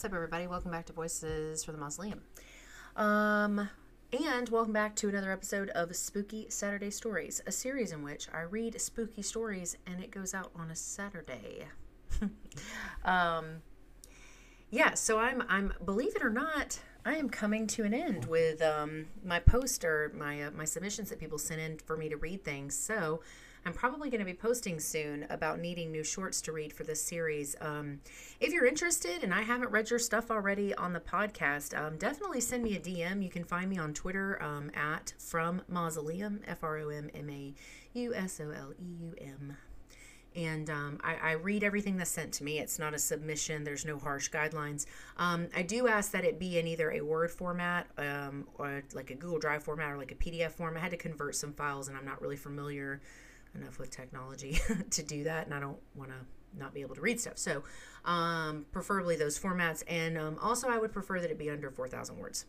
what's up, everybody? Welcome back to Voices for the Mausoleum. Um, and welcome back to another episode of Spooky Saturday Stories, a series in which I read spooky stories and it goes out on a Saturday. um, yeah, so I'm, I'm, believe it or not, I am coming to an end with um, my post or my uh, my submissions that people sent in for me to read things. So I'm probably going to be posting soon about needing new shorts to read for this series. Um, if you're interested and I haven't read your stuff already on the podcast, um, definitely send me a DM. You can find me on Twitter um, at From Mausoleum, F R O M M A U S O L E U M and um, I, I, read everything that's sent to me. It's not a submission. There's no harsh guidelines. Um, I do ask that it be in either a Word format um, or like a Google Drive format or like a PDF form. I had to convert some files, and I'm not really familiar enough with technology to do that, and I don't want to not be able to read stuff. So, um, preferably those formats, and um, also I would prefer that it be under 4,000 words.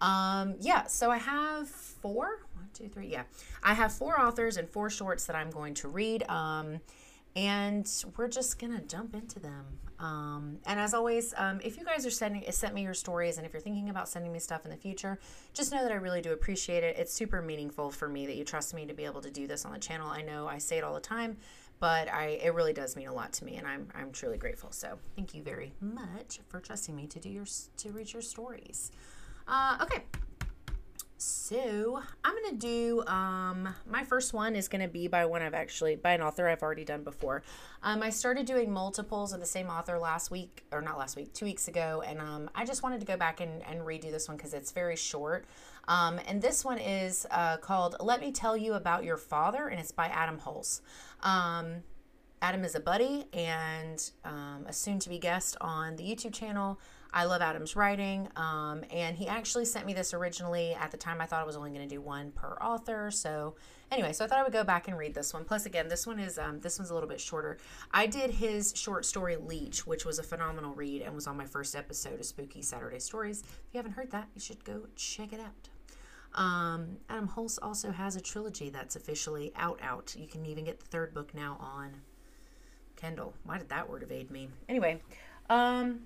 Um, yeah, so I have four, one, two, three, yeah, I have four authors and four shorts that I'm going to read. Um, and we're just gonna jump into them. Um, and as always, um, if you guys are sending sent me your stories, and if you're thinking about sending me stuff in the future, just know that I really do appreciate it. It's super meaningful for me that you trust me to be able to do this on the channel. I know I say it all the time, but I it really does mean a lot to me, and I'm I'm truly grateful. So thank you very much for trusting me to do your to read your stories. Uh, okay, so I'm gonna do um, my first one is gonna be by one I've actually by an author I've already done before. Um, I started doing multiples of the same author last week or not last week, two weeks ago, and um, I just wanted to go back and, and redo this one because it's very short. Um, and this one is uh, called "Let Me Tell You About Your Father," and it's by Adam Hulse. Um, Adam is a buddy and um, a soon-to-be guest on the YouTube channel. I love Adam's writing. Um, and he actually sent me this originally. At the time, I thought I was only going to do one per author. So, anyway, so I thought I would go back and read this one. Plus, again, this one is um, this one's a little bit shorter. I did his short story Leech, which was a phenomenal read and was on my first episode of Spooky Saturday Stories. If you haven't heard that, you should go check it out. Um, Adam Hulse also has a trilogy that's officially out. Out. You can even get the third book now on Kindle. Why did that word evade me? Anyway, um,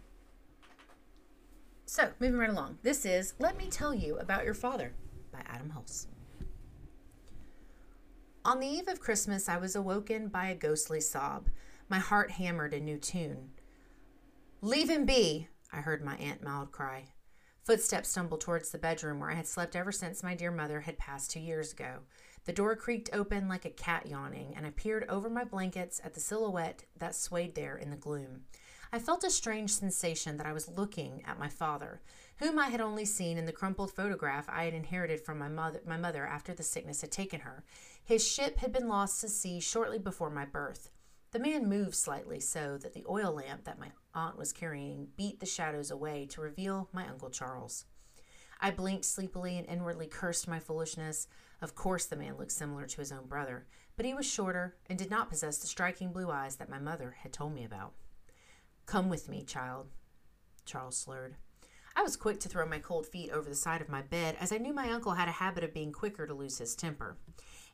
so, moving right along. This is Let Me Tell You About Your Father by Adam Hulse. On the eve of Christmas, I was awoken by a ghostly sob. My heart hammered a new tune. Leave him be, I heard my Aunt Maud cry. Footsteps stumbled towards the bedroom where I had slept ever since my dear mother had passed two years ago. The door creaked open like a cat yawning, and I peered over my blankets at the silhouette that swayed there in the gloom. I felt a strange sensation that I was looking at my father, whom I had only seen in the crumpled photograph I had inherited from my mother, my mother after the sickness had taken her. His ship had been lost to sea shortly before my birth. The man moved slightly so that the oil lamp that my aunt was carrying beat the shadows away to reveal my Uncle Charles. I blinked sleepily and inwardly cursed my foolishness. Of course, the man looked similar to his own brother, but he was shorter and did not possess the striking blue eyes that my mother had told me about. Come with me, child, Charles slurred. I was quick to throw my cold feet over the side of my bed, as I knew my uncle had a habit of being quicker to lose his temper.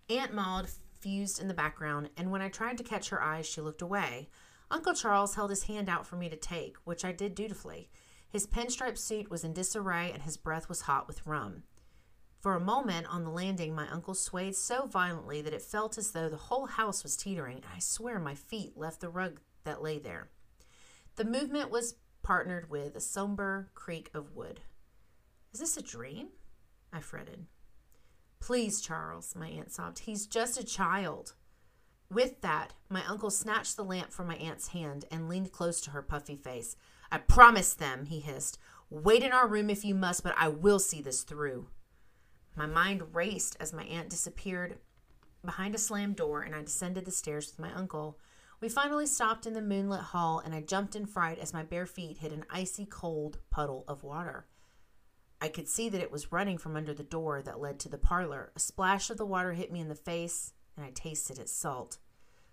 Aunt Maud fused in the background, and when I tried to catch her eyes, she looked away. Uncle Charles held his hand out for me to take, which I did dutifully. His pinstripe suit was in disarray, and his breath was hot with rum. For a moment on the landing, my uncle swayed so violently that it felt as though the whole house was teetering, and I swear my feet left the rug that lay there. The movement was partnered with a somber creak of wood. Is this a dream? I fretted. Please, Charles, my aunt sobbed. He's just a child. With that, my uncle snatched the lamp from my aunt's hand and leaned close to her puffy face. I promise them, he hissed. Wait in our room if you must, but I will see this through. My mind raced as my aunt disappeared behind a slammed door, and I descended the stairs with my uncle. We finally stopped in the moonlit hall, and I jumped in fright as my bare feet hit an icy cold puddle of water. I could see that it was running from under the door that led to the parlor. A splash of the water hit me in the face, and I tasted its salt.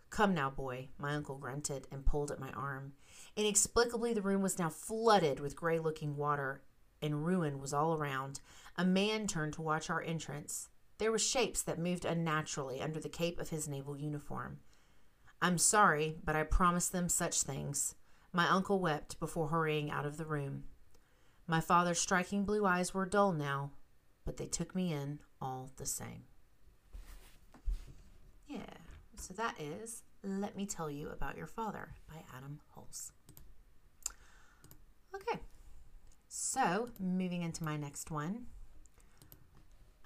Come now, boy, my uncle grunted and pulled at my arm. Inexplicably, the room was now flooded with gray looking water, and ruin was all around. A man turned to watch our entrance. There were shapes that moved unnaturally under the cape of his naval uniform. I'm sorry, but I promised them such things. My uncle wept before hurrying out of the room. My father's striking blue eyes were dull now, but they took me in all the same. Yeah, so that is Let Me Tell You About Your Father by Adam Hulse. Okay, so moving into my next one,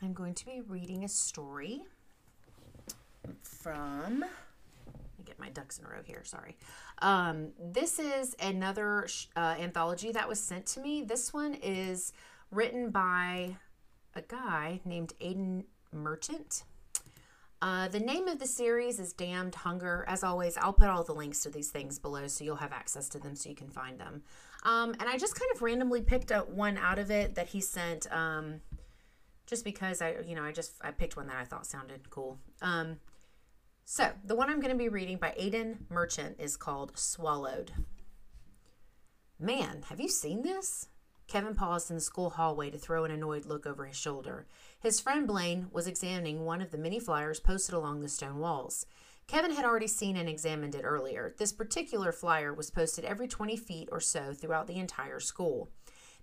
I'm going to be reading a story from get my ducks in a row here. Sorry. Um, this is another uh, anthology that was sent to me. This one is written by a guy named Aiden Merchant. Uh, the name of the series is Damned Hunger. As always, I'll put all the links to these things below so you'll have access to them so you can find them. Um, and I just kind of randomly picked up one out of it that he sent um, just because I, you know, I just I picked one that I thought sounded cool. Um, so, the one I'm going to be reading by Aiden Merchant is called Swallowed. Man, have you seen this? Kevin paused in the school hallway to throw an annoyed look over his shoulder. His friend Blaine was examining one of the many flyers posted along the stone walls. Kevin had already seen and examined it earlier. This particular flyer was posted every 20 feet or so throughout the entire school.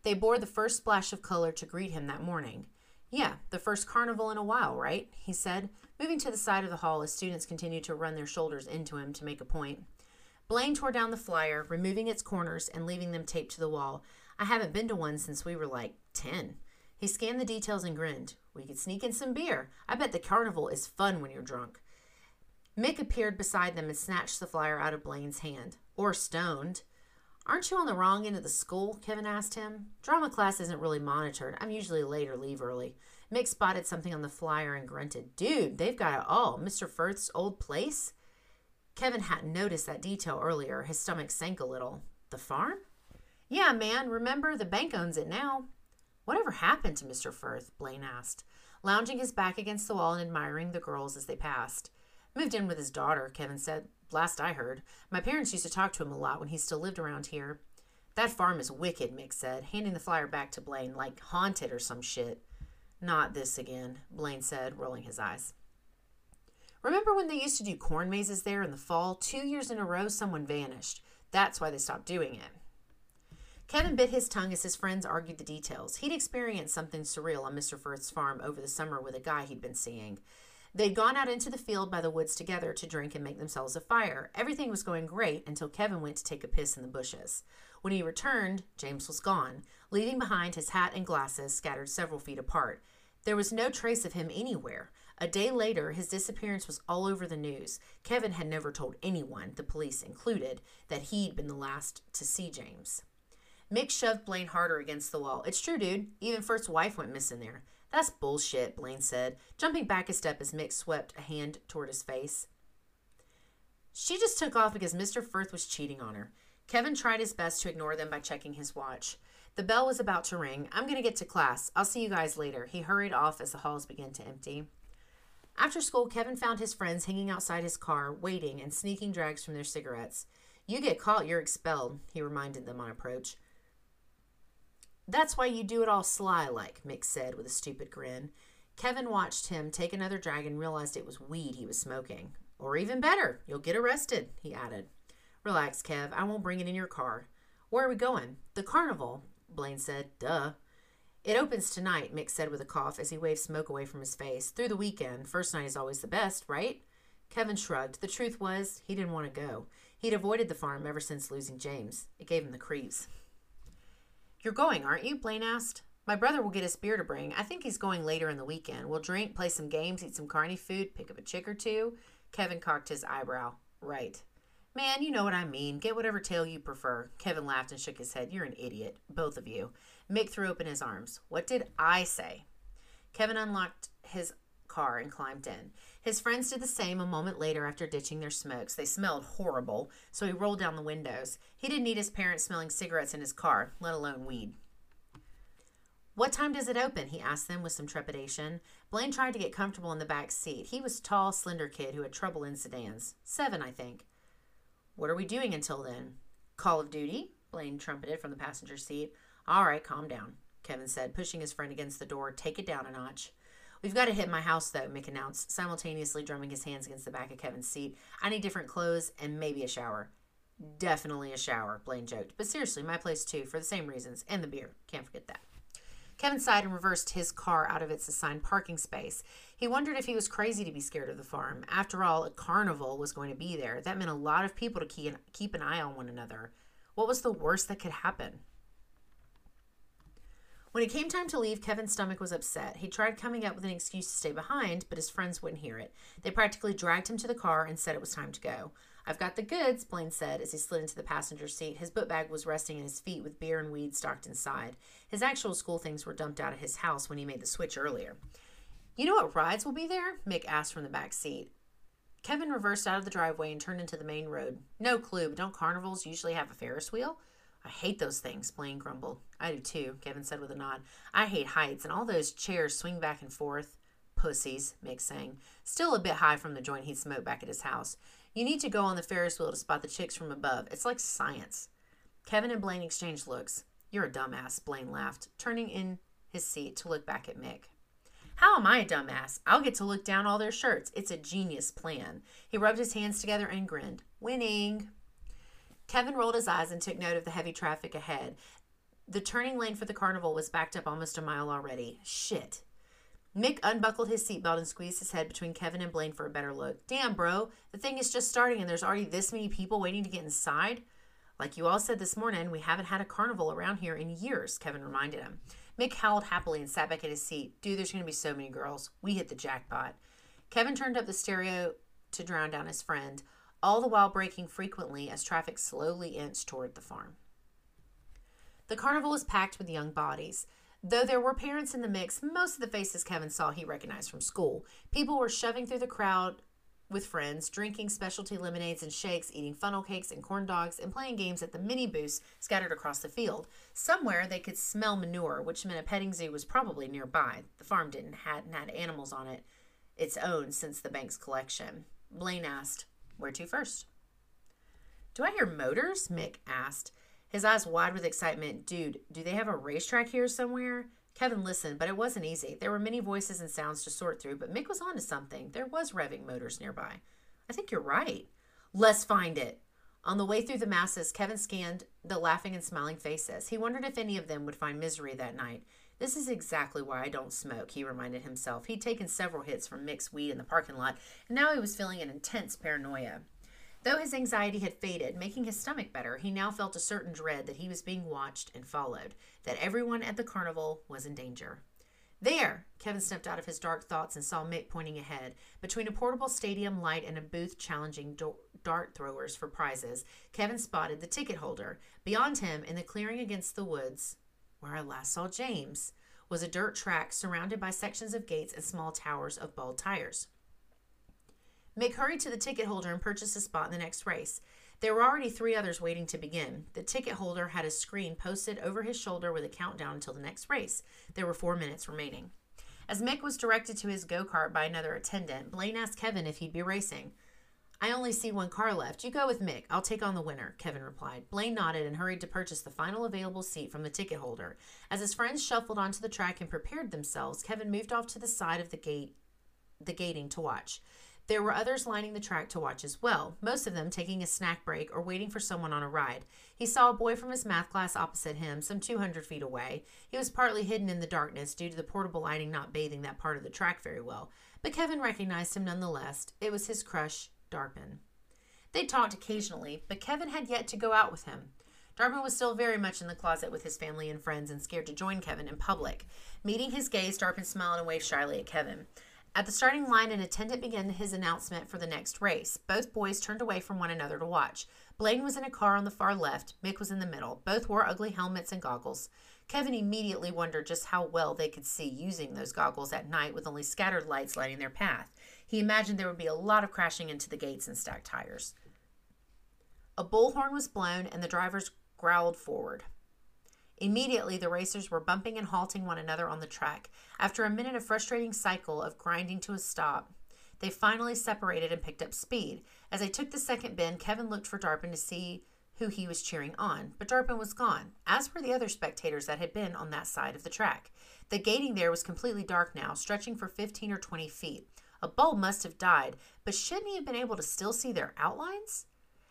They bore the first splash of color to greet him that morning. Yeah, the first carnival in a while, right? he said, moving to the side of the hall as students continued to run their shoulders into him to make a point. Blaine tore down the flyer, removing its corners and leaving them taped to the wall. I haven't been to one since we were like 10. He scanned the details and grinned. We could sneak in some beer. I bet the carnival is fun when you're drunk. Mick appeared beside them and snatched the flyer out of Blaine's hand. Or stoned. Aren't you on the wrong end of the school? Kevin asked him. Drama class isn't really monitored. I'm usually late or leave early. Mick spotted something on the flyer and grunted. Dude, they've got it all. Mr. Firth's old place? Kevin hadn't noticed that detail earlier. His stomach sank a little. The farm? Yeah, man. Remember, the bank owns it now. Whatever happened to Mr. Firth? Blaine asked, lounging his back against the wall and admiring the girls as they passed. Moved in with his daughter, Kevin said. Last I heard, my parents used to talk to him a lot when he still lived around here. That farm is wicked, Mick said, handing the flyer back to Blaine, like haunted or some shit. Not this again, Blaine said, rolling his eyes. Remember when they used to do corn mazes there in the fall? Two years in a row, someone vanished. That's why they stopped doing it. Kevin bit his tongue as his friends argued the details. He'd experienced something surreal on Mr. Firth's farm over the summer with a guy he'd been seeing. They'd gone out into the field by the woods together to drink and make themselves a fire. Everything was going great until Kevin went to take a piss in the bushes. When he returned, James was gone, leaving behind his hat and glasses scattered several feet apart. There was no trace of him anywhere. A day later, his disappearance was all over the news. Kevin had never told anyone, the police included, that he'd been the last to see James. Mick shoved Blaine harder against the wall. It's true, dude. Even Firth's wife went missing there. That's bullshit, Blaine said, jumping back a step as Mick swept a hand toward his face. She just took off because Mr. Firth was cheating on her. Kevin tried his best to ignore them by checking his watch. The bell was about to ring. I'm going to get to class. I'll see you guys later. He hurried off as the halls began to empty. After school, Kevin found his friends hanging outside his car, waiting and sneaking drags from their cigarettes. You get caught, you're expelled, he reminded them on approach. That's why you do it all sly like, Mick said with a stupid grin. Kevin watched him take another drag and realized it was weed he was smoking. Or even better, you'll get arrested, he added. Relax, Kev. I won't bring it in your car. Where are we going? The carnival, Blaine said. Duh. It opens tonight, Mick said with a cough as he waved smoke away from his face. Through the weekend. First night is always the best, right? Kevin shrugged. The truth was, he didn't want to go. He'd avoided the farm ever since losing James. It gave him the creeps. You're going, aren't you? Blaine asked. My brother will get us beer to bring. I think he's going later in the weekend. We'll drink, play some games, eat some carny food, pick up a chick or two. Kevin cocked his eyebrow. Right. Man, you know what I mean. Get whatever tail you prefer. Kevin laughed and shook his head. You're an idiot, both of you. Mick threw open his arms. What did I say? Kevin unlocked his car and climbed in. His friends did the same a moment later after ditching their smokes. They smelled horrible, so he rolled down the windows. He didn't need his parents smelling cigarettes in his car, let alone weed. What time does it open? he asked them with some trepidation. Blaine tried to get comfortable in the back seat. He was a tall, slender kid who had trouble in sedans. Seven, I think. What are we doing until then? Call of Duty? Blaine trumpeted from the passenger seat. All right, calm down, Kevin said, pushing his friend against the door. Take it down a notch. We've got to hit my house, though, Mick announced, simultaneously drumming his hands against the back of Kevin's seat. I need different clothes and maybe a shower. Definitely a shower, Blaine joked. But seriously, my place too, for the same reasons. And the beer. Can't forget that. Kevin sighed and reversed his car out of its assigned parking space. He wondered if he was crazy to be scared of the farm. After all, a carnival was going to be there. That meant a lot of people to keep an eye on one another. What was the worst that could happen? When it came time to leave, Kevin's stomach was upset. He tried coming up with an excuse to stay behind, but his friends wouldn't hear it. They practically dragged him to the car and said it was time to go. I've got the goods, Blaine said as he slid into the passenger seat. His book bag was resting at his feet with beer and weed stocked inside. His actual school things were dumped out of his house when he made the switch earlier. You know what rides will be there? Mick asked from the back seat. Kevin reversed out of the driveway and turned into the main road. No clue, but don't carnivals usually have a Ferris wheel? I hate those things, Blaine grumbled. I do too, Kevin said with a nod. I hate heights, and all those chairs swing back and forth. Pussies, Mick sang. Still a bit high from the joint he'd smoked back at his house. You need to go on the Ferris wheel to spot the chicks from above. It's like science. Kevin and Blaine exchanged looks. You're a dumbass, Blaine laughed, turning in his seat to look back at Mick. How am I a dumbass? I'll get to look down all their shirts. It's a genius plan. He rubbed his hands together and grinned. Winning. Kevin rolled his eyes and took note of the heavy traffic ahead. The turning lane for the carnival was backed up almost a mile already. Shit. Mick unbuckled his seatbelt and squeezed his head between Kevin and Blaine for a better look. Damn, bro, the thing is just starting and there's already this many people waiting to get inside. Like you all said this morning, we haven't had a carnival around here in years, Kevin reminded him. Mick howled happily and sat back in his seat. Dude, there's going to be so many girls. We hit the jackpot. Kevin turned up the stereo to drown down his friend, all the while braking frequently as traffic slowly inched toward the farm. The carnival was packed with young bodies. Though there were parents in the mix, most of the faces Kevin saw he recognized from school. People were shoving through the crowd with friends, drinking specialty lemonades and shakes, eating funnel cakes and corn dogs, and playing games at the mini booths scattered across the field. Somewhere they could smell manure, which meant a petting zoo was probably nearby. The farm didn't hadn't had animals on it its own since the bank's collection. Blaine asked, Where to first? Do I hear motors? Mick asked, his eyes wide with excitement. Dude, do they have a racetrack here somewhere? Kevin listened, but it wasn't easy. There were many voices and sounds to sort through, but Mick was onto something. There was revving motors nearby. I think you're right. Let's find it. On the way through the masses, Kevin scanned the laughing and smiling faces. He wondered if any of them would find misery that night. This is exactly why I don't smoke, he reminded himself. He'd taken several hits from Mick's weed in the parking lot, and now he was feeling an intense paranoia. Though his anxiety had faded, making his stomach better, he now felt a certain dread that he was being watched and followed, that everyone at the carnival was in danger. There! Kevin stepped out of his dark thoughts and saw Mick pointing ahead. Between a portable stadium light and a booth challenging do- dart throwers for prizes, Kevin spotted the ticket holder. Beyond him, in the clearing against the woods, where I last saw James, was a dirt track surrounded by sections of gates and small towers of bald tires. Mick hurried to the ticket holder and purchased a spot in the next race. There were already three others waiting to begin. The ticket holder had a screen posted over his shoulder with a countdown until the next race. There were four minutes remaining. As Mick was directed to his go kart by another attendant, Blaine asked Kevin if he'd be racing. I only see one car left. You go with Mick. I'll take on the winner, Kevin replied. Blaine nodded and hurried to purchase the final available seat from the ticket holder. As his friends shuffled onto the track and prepared themselves, Kevin moved off to the side of the gate the gating to watch. There were others lining the track to watch as well, most of them taking a snack break or waiting for someone on a ride. He saw a boy from his math class opposite him, some 200 feet away. He was partly hidden in the darkness due to the portable lighting not bathing that part of the track very well, but Kevin recognized him nonetheless. It was his crush, Darpin. They talked occasionally, but Kevin had yet to go out with him. Darpin was still very much in the closet with his family and friends and scared to join Kevin in public. Meeting his gaze, Darpin smiled and waved shyly at Kevin. At the starting line, an attendant began his announcement for the next race. Both boys turned away from one another to watch. Blaine was in a car on the far left, Mick was in the middle. Both wore ugly helmets and goggles. Kevin immediately wondered just how well they could see using those goggles at night with only scattered lights lighting their path. He imagined there would be a lot of crashing into the gates and stacked tires. A bullhorn was blown and the drivers growled forward. Immediately, the racers were bumping and halting one another on the track. After a minute of frustrating cycle of grinding to a stop, they finally separated and picked up speed. As they took the second bend, Kevin looked for Darpin to see who he was cheering on, but Darpin was gone, as were the other spectators that had been on that side of the track. The gating there was completely dark now, stretching for 15 or 20 feet. A bulb must have died, but shouldn't he have been able to still see their outlines?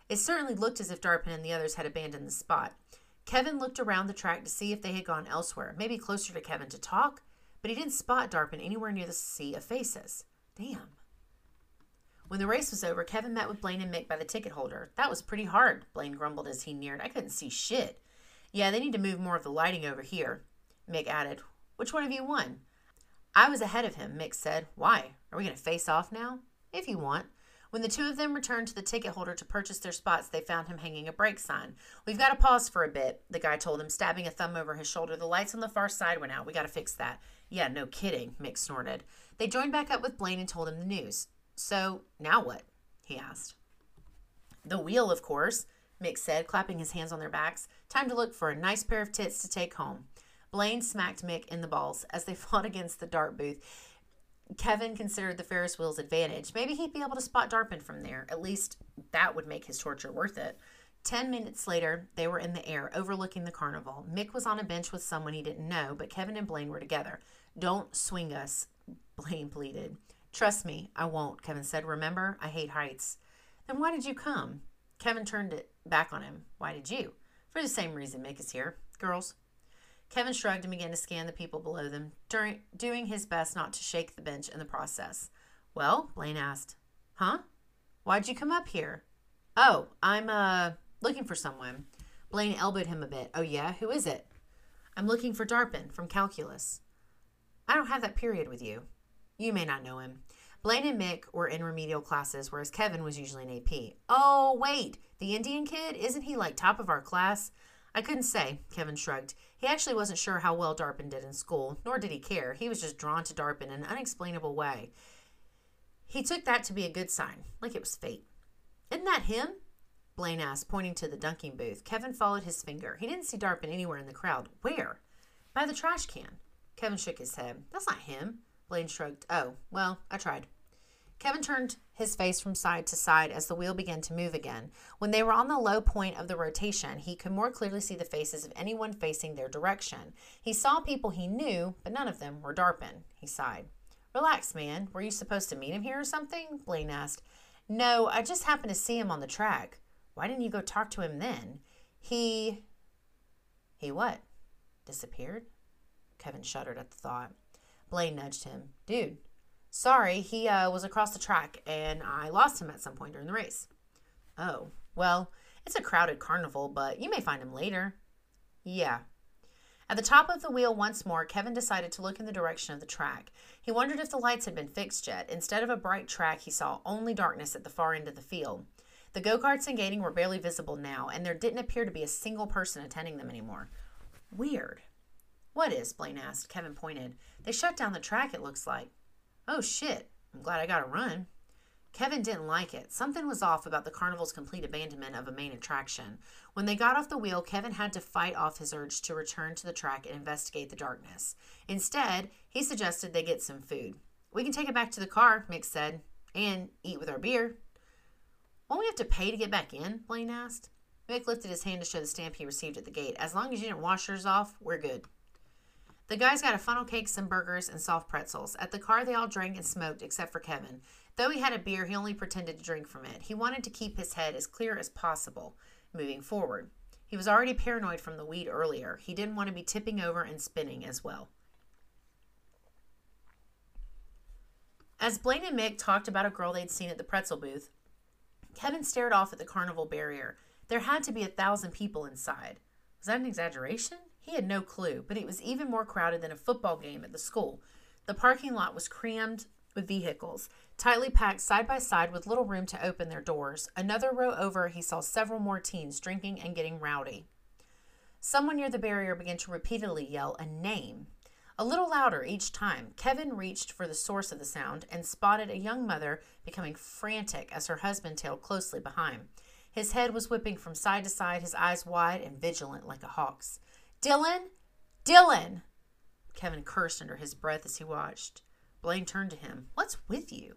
It certainly looked as if Darpin and the others had abandoned the spot. Kevin looked around the track to see if they had gone elsewhere, maybe closer to Kevin to talk, but he didn't spot Darpin anywhere near the sea of faces. Damn. When the race was over, Kevin met with Blaine and Mick by the ticket holder. That was pretty hard, Blaine grumbled as he neared. I couldn't see shit. Yeah, they need to move more of the lighting over here, Mick added. Which one of you won? I was ahead of him, Mick said. Why? Are we going to face off now? If you want. When the two of them returned to the ticket holder to purchase their spots, they found him hanging a brake sign. We've got to pause for a bit, the guy told him, stabbing a thumb over his shoulder. The lights on the far side went out. We got to fix that. Yeah, no kidding, Mick snorted. They joined back up with Blaine and told him the news. So, now what? he asked. The wheel, of course, Mick said, clapping his hands on their backs. Time to look for a nice pair of tits to take home. Blaine smacked Mick in the balls as they fought against the dart booth. Kevin considered the Ferris wheel's advantage. Maybe he'd be able to spot Darpin from there. At least that would make his torture worth it. Ten minutes later, they were in the air, overlooking the carnival. Mick was on a bench with someone he didn't know, but Kevin and Blaine were together. Don't swing us, Blaine pleaded. Trust me, I won't, Kevin said. Remember, I hate heights. Then why did you come? Kevin turned it back on him. Why did you? For the same reason Mick is here. Girls, Kevin shrugged and began to scan the people below them, doing his best not to shake the bench in the process. Well, Blaine asked. Huh? Why'd you come up here? Oh, I'm, uh, looking for someone. Blaine elbowed him a bit. Oh, yeah? Who is it? I'm looking for Darpin from calculus. I don't have that period with you. You may not know him. Blaine and Mick were in remedial classes, whereas Kevin was usually in AP. Oh, wait, the Indian kid? Isn't he like top of our class? I couldn't say, Kevin shrugged. He actually wasn't sure how well Darpin did in school, nor did he care. He was just drawn to Darpin in an unexplainable way. He took that to be a good sign, like it was fate. Isn't that him? Blaine asked, pointing to the dunking booth. Kevin followed his finger. He didn't see Darpin anywhere in the crowd. Where? By the trash can. Kevin shook his head. That's not him. Blaine shrugged. Oh, well, I tried. Kevin turned his face from side to side as the wheel began to move again. When they were on the low point of the rotation, he could more clearly see the faces of anyone facing their direction. He saw people he knew, but none of them were Darpin. He sighed. Relax, man. Were you supposed to meet him here or something? Blaine asked. No, I just happened to see him on the track. Why didn't you go talk to him then? He. He what? Disappeared? Kevin shuddered at the thought. Blaine nudged him. Dude, Sorry, he uh, was across the track and I lost him at some point during the race. Oh, well, it's a crowded carnival, but you may find him later. Yeah. At the top of the wheel once more, Kevin decided to look in the direction of the track. He wondered if the lights had been fixed yet. Instead of a bright track, he saw only darkness at the far end of the field. The go karts and gating were barely visible now, and there didn't appear to be a single person attending them anymore. Weird. What is? Blaine asked. Kevin pointed. They shut down the track, it looks like. Oh shit, I'm glad I got to run. Kevin didn't like it. Something was off about the carnival's complete abandonment of a main attraction. When they got off the wheel, Kevin had to fight off his urge to return to the track and investigate the darkness. Instead, he suggested they get some food. We can take it back to the car, Mick said, and eat with our beer. Won't we have to pay to get back in? Blaine asked. Mick lifted his hand to show the stamp he received at the gate. As long as you didn't wash yours off, we're good. The guys got a funnel cake, some burgers, and soft pretzels. At the car, they all drank and smoked except for Kevin. Though he had a beer, he only pretended to drink from it. He wanted to keep his head as clear as possible moving forward. He was already paranoid from the weed earlier. He didn't want to be tipping over and spinning as well. As Blaine and Mick talked about a girl they'd seen at the pretzel booth, Kevin stared off at the carnival barrier. There had to be a thousand people inside. Was that an exaggeration? He had no clue, but it was even more crowded than a football game at the school. The parking lot was crammed with vehicles, tightly packed side by side with little room to open their doors. Another row over, he saw several more teens drinking and getting rowdy. Someone near the barrier began to repeatedly yell a name. A little louder each time, Kevin reached for the source of the sound and spotted a young mother becoming frantic as her husband tailed closely behind. His head was whipping from side to side, his eyes wide and vigilant like a hawk's. Dylan? Dylan! Kevin cursed under his breath as he watched. Blaine turned to him. What's with you?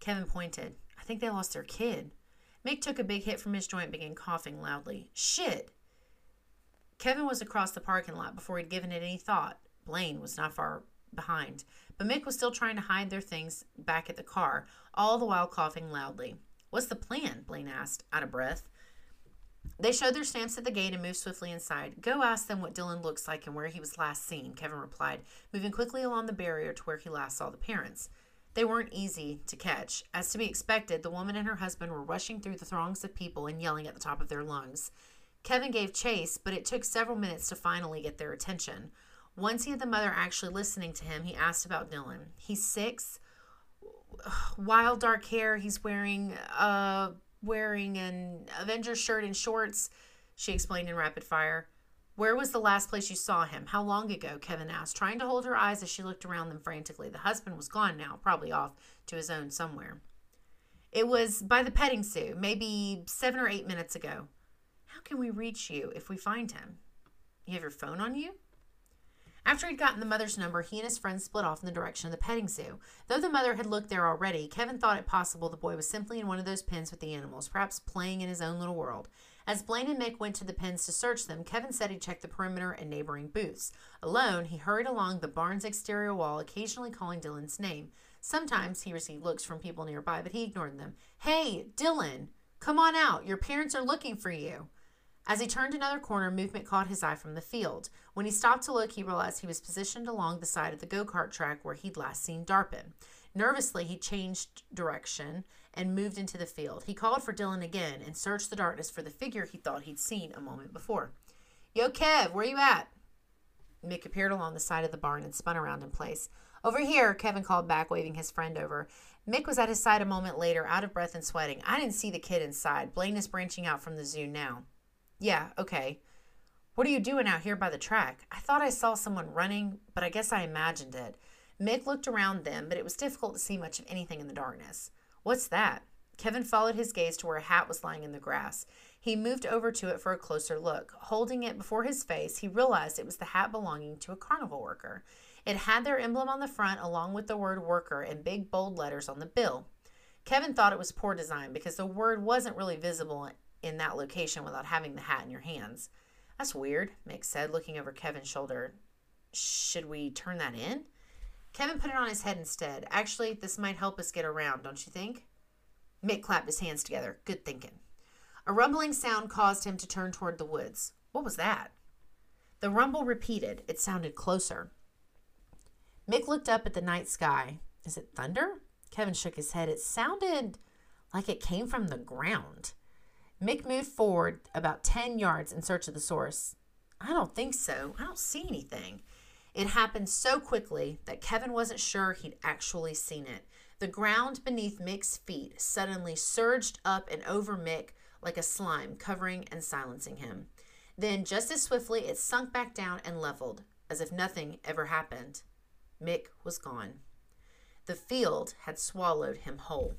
Kevin pointed. I think they lost their kid. Mick took a big hit from his joint and began coughing loudly. Shit! Kevin was across the parking lot before he'd given it any thought. Blaine was not far behind, but Mick was still trying to hide their things back at the car, all the while coughing loudly. What's the plan? Blaine asked, out of breath. They showed their stamps at the gate and moved swiftly inside. Go ask them what Dylan looks like and where he was last seen, Kevin replied, moving quickly along the barrier to where he last saw the parents. They weren't easy to catch. As to be expected, the woman and her husband were rushing through the throngs of people and yelling at the top of their lungs. Kevin gave chase, but it took several minutes to finally get their attention. Once he had the mother actually listening to him, he asked about Dylan. He's six, wild dark hair. He's wearing uh wearing an Avengers shirt and shorts. She explained in rapid fire. Where was the last place you saw him? How long ago? Kevin asked, trying to hold her eyes as she looked around them frantically. The husband was gone now, probably off to his own somewhere. It was by the petting zoo, maybe seven or eight minutes ago. How can we reach you if we find him? You have your phone on you? After he'd gotten the mother's number, he and his friends split off in the direction of the petting zoo. Though the mother had looked there already, Kevin thought it possible the boy was simply in one of those pens with the animals, perhaps playing in his own little world. As Blaine and Mick went to the pens to search them, Kevin said he checked the perimeter and neighboring booths. Alone, he hurried along the barn's exterior wall, occasionally calling Dylan's name. Sometimes he received looks from people nearby, but he ignored them. Hey, Dylan, come on out. Your parents are looking for you. As he turned another corner, movement caught his eye from the field. When he stopped to look, he realized he was positioned along the side of the go kart track where he'd last seen Darpin. Nervously, he changed direction and moved into the field. He called for Dylan again and searched the darkness for the figure he thought he'd seen a moment before. Yo, Kev, where you at? Mick appeared along the side of the barn and spun around in place. Over here, Kevin called back, waving his friend over. Mick was at his side a moment later, out of breath and sweating. I didn't see the kid inside. Blaine is branching out from the zoo now. Yeah, okay. What are you doing out here by the track? I thought I saw someone running, but I guess I imagined it. Mick looked around them, but it was difficult to see much of anything in the darkness. What's that? Kevin followed his gaze to where a hat was lying in the grass. He moved over to it for a closer look. Holding it before his face, he realized it was the hat belonging to a carnival worker. It had their emblem on the front, along with the word worker in big bold letters on the bill. Kevin thought it was poor design because the word wasn't really visible in that location without having the hat in your hands. That's weird, Mick said, looking over Kevin's shoulder. Should we turn that in? Kevin put it on his head instead. Actually, this might help us get around, don't you think? Mick clapped his hands together. Good thinking. A rumbling sound caused him to turn toward the woods. What was that? The rumble repeated. It sounded closer. Mick looked up at the night sky. Is it thunder? Kevin shook his head. It sounded like it came from the ground. Mick moved forward about 10 yards in search of the source. I don't think so. I don't see anything. It happened so quickly that Kevin wasn't sure he'd actually seen it. The ground beneath Mick's feet suddenly surged up and over Mick like a slime, covering and silencing him. Then, just as swiftly, it sunk back down and leveled, as if nothing ever happened. Mick was gone. The field had swallowed him whole.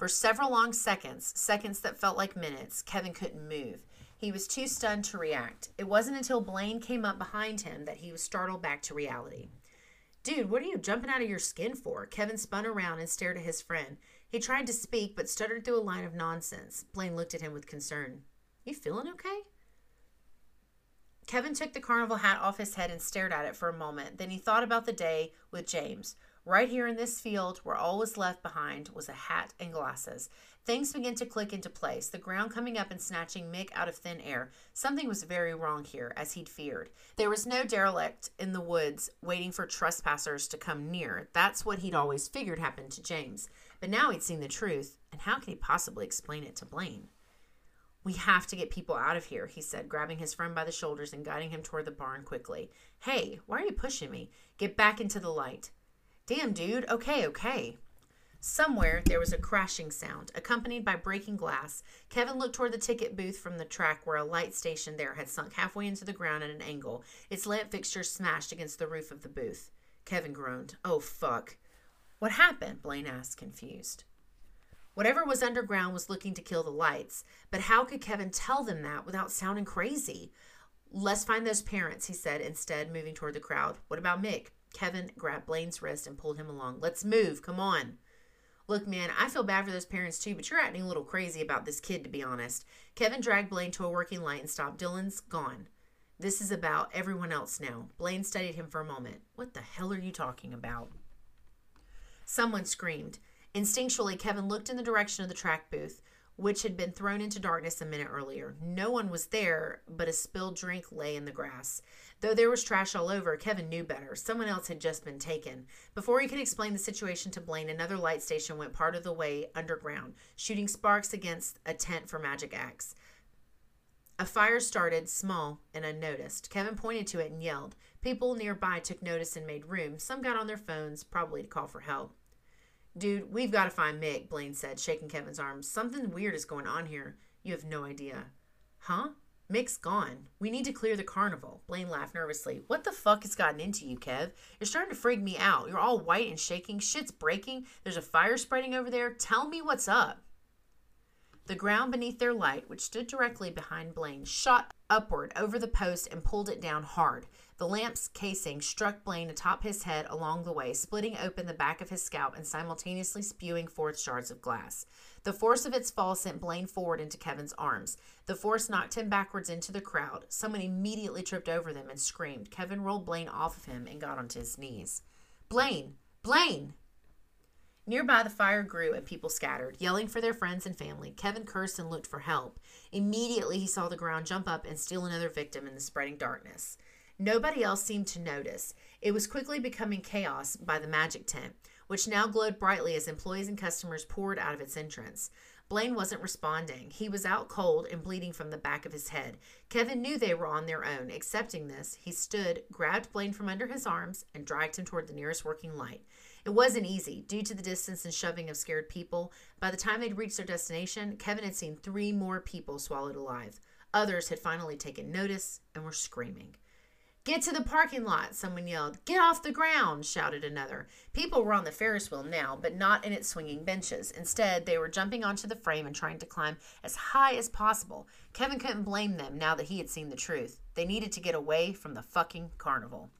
For several long seconds, seconds that felt like minutes, Kevin couldn't move. He was too stunned to react. It wasn't until Blaine came up behind him that he was startled back to reality. Dude, what are you jumping out of your skin for? Kevin spun around and stared at his friend. He tried to speak, but stuttered through a line of nonsense. Blaine looked at him with concern. You feeling okay? Kevin took the carnival hat off his head and stared at it for a moment. Then he thought about the day with James. Right here in this field, where all was left behind was a hat and glasses. Things began to click into place, the ground coming up and snatching Mick out of thin air. Something was very wrong here, as he'd feared. There was no derelict in the woods waiting for trespassers to come near. That's what he'd always figured happened to James. But now he'd seen the truth, and how could he possibly explain it to Blaine? We have to get people out of here, he said, grabbing his friend by the shoulders and guiding him toward the barn quickly. Hey, why are you pushing me? Get back into the light. Damn, dude. Okay, okay. Somewhere there was a crashing sound, accompanied by breaking glass. Kevin looked toward the ticket booth from the track where a light station there had sunk halfway into the ground at an angle, its lamp fixture smashed against the roof of the booth. Kevin groaned. Oh, fuck. What happened? Blaine asked, confused. Whatever was underground was looking to kill the lights, but how could Kevin tell them that without sounding crazy? Let's find those parents, he said, instead, moving toward the crowd. What about Mick? Kevin grabbed Blaine's wrist and pulled him along. Let's move. Come on. Look, man, I feel bad for those parents too, but you're acting a little crazy about this kid, to be honest. Kevin dragged Blaine to a working light and stopped. Dylan's gone. This is about everyone else now. Blaine studied him for a moment. What the hell are you talking about? Someone screamed. Instinctually, Kevin looked in the direction of the track booth, which had been thrown into darkness a minute earlier. No one was there, but a spilled drink lay in the grass. Though there was trash all over, Kevin knew better. Someone else had just been taken. Before he could explain the situation to Blaine, another light station went part of the way underground, shooting sparks against a tent for magic acts. A fire started, small and unnoticed. Kevin pointed to it and yelled. People nearby took notice and made room. Some got on their phones, probably to call for help. Dude, we've got to find Mick, Blaine said, shaking Kevin's arm. Something weird is going on here. You have no idea. Huh? Mick's gone. We need to clear the carnival. Blaine laughed nervously. What the fuck has gotten into you, Kev? You're starting to freak me out. You're all white and shaking. Shit's breaking. There's a fire spreading over there. Tell me what's up. The ground beneath their light, which stood directly behind Blaine, shot upward over the post and pulled it down hard. The lamp's casing struck Blaine atop his head along the way, splitting open the back of his scalp and simultaneously spewing forth shards of glass. The force of its fall sent Blaine forward into Kevin's arms. The force knocked him backwards into the crowd. Someone immediately tripped over them and screamed. Kevin rolled Blaine off of him and got onto his knees. Blaine! Blaine! Nearby, the fire grew and people scattered, yelling for their friends and family. Kevin cursed and looked for help. Immediately, he saw the ground jump up and steal another victim in the spreading darkness. Nobody else seemed to notice. It was quickly becoming chaos by the magic tent, which now glowed brightly as employees and customers poured out of its entrance. Blaine wasn't responding. He was out cold and bleeding from the back of his head. Kevin knew they were on their own. Accepting this, he stood, grabbed Blaine from under his arms, and dragged him toward the nearest working light. It wasn't easy, due to the distance and shoving of scared people. By the time they'd reached their destination, Kevin had seen three more people swallowed alive. Others had finally taken notice and were screaming. Get to the parking lot, someone yelled. Get off the ground, shouted another. People were on the Ferris wheel now, but not in its swinging benches. Instead, they were jumping onto the frame and trying to climb as high as possible. Kevin couldn't blame them now that he had seen the truth. They needed to get away from the fucking carnival.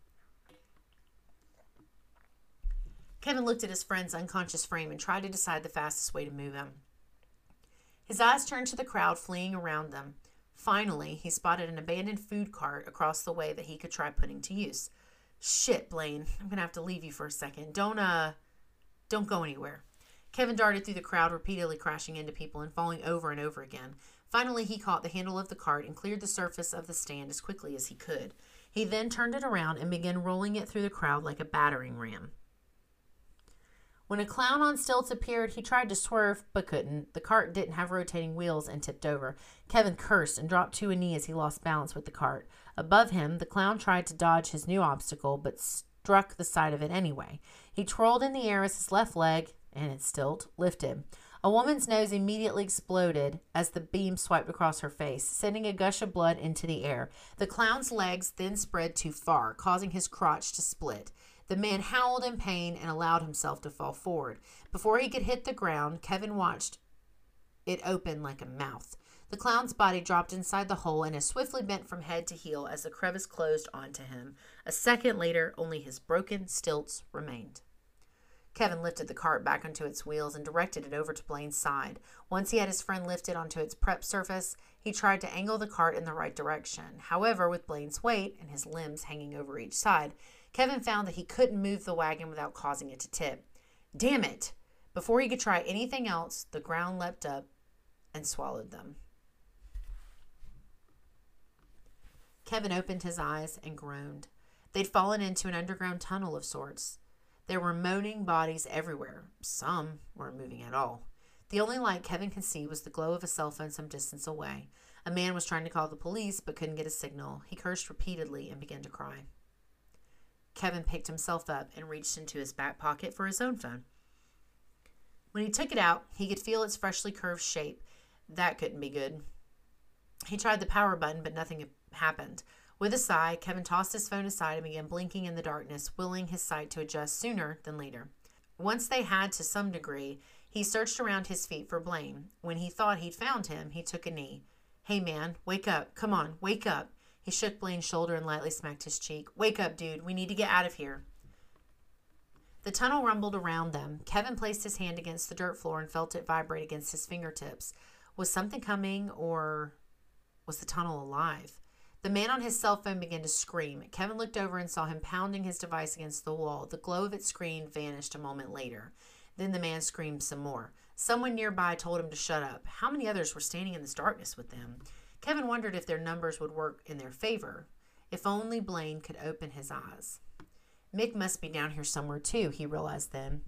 Kevin looked at his friend's unconscious frame and tried to decide the fastest way to move him. His eyes turned to the crowd fleeing around them. Finally, he spotted an abandoned food cart across the way that he could try putting to use. Shit, Blaine, I'm gonna have to leave you for a second. Don't, uh, don't go anywhere. Kevin darted through the crowd, repeatedly crashing into people and falling over and over again. Finally, he caught the handle of the cart and cleared the surface of the stand as quickly as he could. He then turned it around and began rolling it through the crowd like a battering ram. When a clown on stilts appeared, he tried to swerve but couldn't. The cart didn't have rotating wheels and tipped over. Kevin cursed and dropped to a knee as he lost balance with the cart. Above him, the clown tried to dodge his new obstacle but struck the side of it anyway. He twirled in the air as his left leg and its stilt lifted. A woman's nose immediately exploded as the beam swiped across her face, sending a gush of blood into the air. The clown's legs then spread too far, causing his crotch to split. The man howled in pain and allowed himself to fall forward. Before he could hit the ground, Kevin watched it open like a mouth. The clown's body dropped inside the hole and as swiftly bent from head to heel as the crevice closed onto him. A second later, only his broken stilts remained. Kevin lifted the cart back onto its wheels and directed it over to Blaine's side. Once he had his friend lifted onto its prep surface, he tried to angle the cart in the right direction. However, with Blaine's weight and his limbs hanging over each side, Kevin found that he couldn't move the wagon without causing it to tip. Damn it! Before he could try anything else, the ground leapt up and swallowed them. Kevin opened his eyes and groaned. They'd fallen into an underground tunnel of sorts. There were moaning bodies everywhere. Some weren't moving at all. The only light Kevin could see was the glow of a cell phone some distance away. A man was trying to call the police but couldn't get a signal. He cursed repeatedly and began to cry. Kevin picked himself up and reached into his back pocket for his own phone. When he took it out, he could feel its freshly curved shape. That couldn't be good. He tried the power button, but nothing happened. With a sigh, Kevin tossed his phone aside and began blinking in the darkness, willing his sight to adjust sooner than later. Once they had to some degree, he searched around his feet for Blaine. When he thought he'd found him, he took a knee. Hey, man, wake up. Come on, wake up. He shook Blaine's shoulder and lightly smacked his cheek. Wake up, dude. We need to get out of here. The tunnel rumbled around them. Kevin placed his hand against the dirt floor and felt it vibrate against his fingertips. Was something coming, or was the tunnel alive? The man on his cell phone began to scream. Kevin looked over and saw him pounding his device against the wall. The glow of its screen vanished a moment later. Then the man screamed some more. Someone nearby told him to shut up. How many others were standing in this darkness with them? Kevin wondered if their numbers would work in their favor. If only Blaine could open his eyes. Mick must be down here somewhere too, he realized then.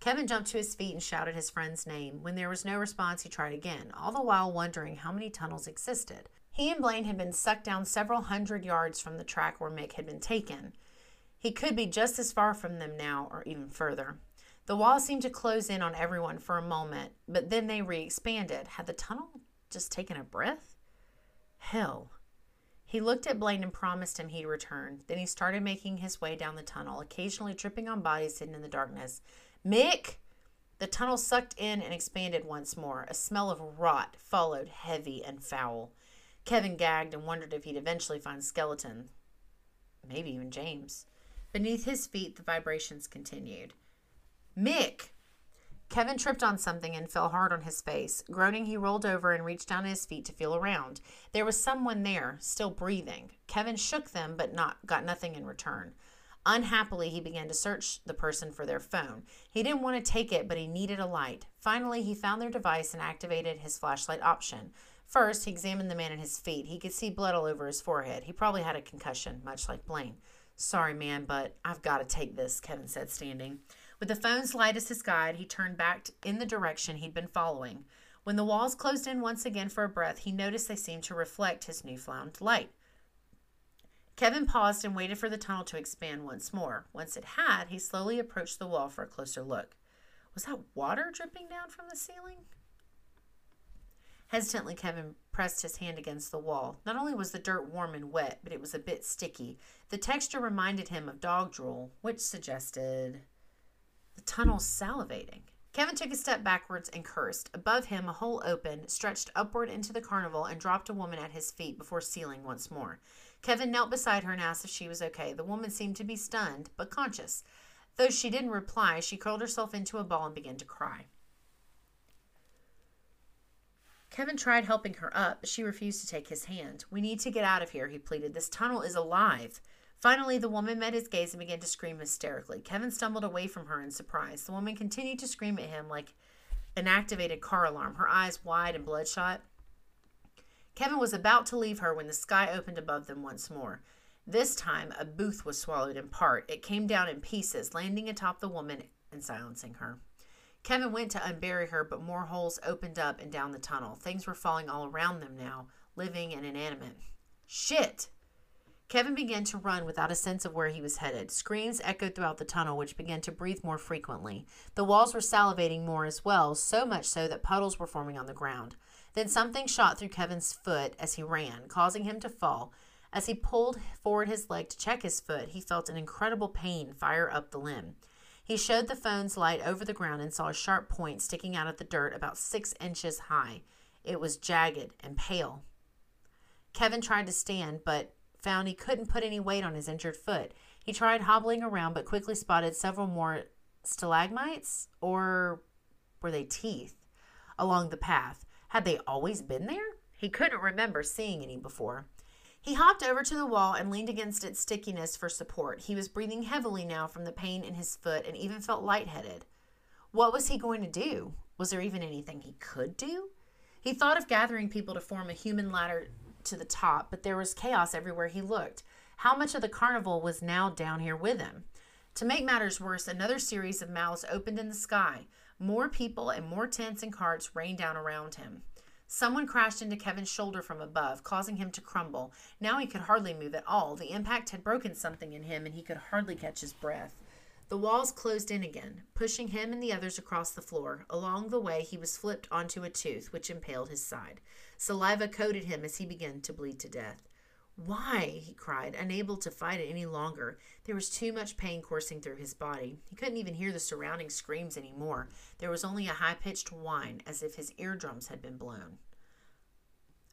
Kevin jumped to his feet and shouted his friend's name. When there was no response, he tried again, all the while wondering how many tunnels existed. He and Blaine had been sucked down several hundred yards from the track where Mick had been taken. He could be just as far from them now, or even further. The wall seemed to close in on everyone for a moment, but then they re expanded. Had the tunnel just taken a breath? Hell. He looked at Blaine and promised him he'd return. Then he started making his way down the tunnel, occasionally tripping on bodies hidden in the darkness. Mick! The tunnel sucked in and expanded once more. A smell of rot followed, heavy and foul. Kevin gagged and wondered if he'd eventually find Skeleton. Maybe even James. Beneath his feet, the vibrations continued. Mick! Kevin tripped on something and fell hard on his face. Groaning, he rolled over and reached down at his feet to feel around. There was someone there, still breathing. Kevin shook them, but not got nothing in return. Unhappily, he began to search the person for their phone. He didn't want to take it, but he needed a light. Finally, he found their device and activated his flashlight option. First, he examined the man at his feet. He could see blood all over his forehead. He probably had a concussion, much like Blaine. Sorry, man, but I've got to take this, Kevin said, standing. With the phone's light as his guide, he turned back in the direction he'd been following. When the walls closed in once again for a breath, he noticed they seemed to reflect his newfound light. Kevin paused and waited for the tunnel to expand once more. Once it had, he slowly approached the wall for a closer look. Was that water dripping down from the ceiling? Hesitantly, Kevin pressed his hand against the wall. Not only was the dirt warm and wet, but it was a bit sticky. The texture reminded him of dog drool, which suggested the tunnel's salivating. Kevin took a step backwards and cursed. Above him, a hole opened, stretched upward into the carnival, and dropped a woman at his feet before sealing once more. Kevin knelt beside her and asked if she was okay. The woman seemed to be stunned, but conscious. Though she didn't reply, she curled herself into a ball and began to cry. Kevin tried helping her up, but she refused to take his hand. We need to get out of here, he pleaded. This tunnel is alive. Finally, the woman met his gaze and began to scream hysterically. Kevin stumbled away from her in surprise. The woman continued to scream at him like an activated car alarm, her eyes wide and bloodshot. Kevin was about to leave her when the sky opened above them once more. This time, a booth was swallowed in part. It came down in pieces, landing atop the woman and silencing her. Kevin went to unbury her, but more holes opened up and down the tunnel. Things were falling all around them now, living and inanimate. Shit! Kevin began to run without a sense of where he was headed. Screams echoed throughout the tunnel, which began to breathe more frequently. The walls were salivating more as well, so much so that puddles were forming on the ground. Then something shot through Kevin's foot as he ran, causing him to fall. As he pulled forward his leg to check his foot, he felt an incredible pain fire up the limb. He showed the phone's light over the ground and saw a sharp point sticking out of the dirt about six inches high. It was jagged and pale. Kevin tried to stand, but found he couldn't put any weight on his injured foot. He tried hobbling around, but quickly spotted several more stalagmites, or were they teeth, along the path. Had they always been there? He couldn't remember seeing any before. He hopped over to the wall and leaned against its stickiness for support. He was breathing heavily now from the pain in his foot and even felt lightheaded. What was he going to do? Was there even anything he could do? He thought of gathering people to form a human ladder to the top, but there was chaos everywhere he looked. How much of the carnival was now down here with him? To make matters worse, another series of mouths opened in the sky. More people and more tents and carts rained down around him. Someone crashed into Kevin's shoulder from above, causing him to crumble. Now he could hardly move at all. The impact had broken something in him, and he could hardly catch his breath. The walls closed in again, pushing him and the others across the floor. Along the way, he was flipped onto a tooth, which impaled his side. Saliva coated him as he began to bleed to death. Why? he cried, unable to fight it any longer. There was too much pain coursing through his body. He couldn't even hear the surrounding screams any more. There was only a high pitched whine, as if his eardrums had been blown.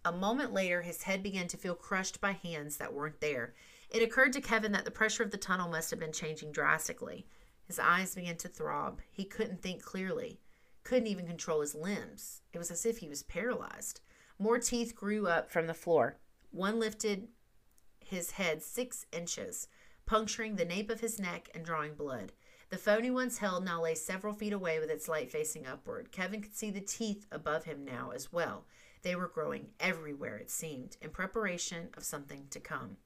A moment later, his head began to feel crushed by hands that weren't there. It occurred to Kevin that the pressure of the tunnel must have been changing drastically. His eyes began to throb. He couldn't think clearly, couldn't even control his limbs. It was as if he was paralyzed. More teeth grew up from the floor. One lifted his head six inches, puncturing the nape of his neck and drawing blood. The he once held now lay several feet away with its light facing upward. Kevin could see the teeth above him now as well. They were growing everywhere, it seemed, in preparation of something to come.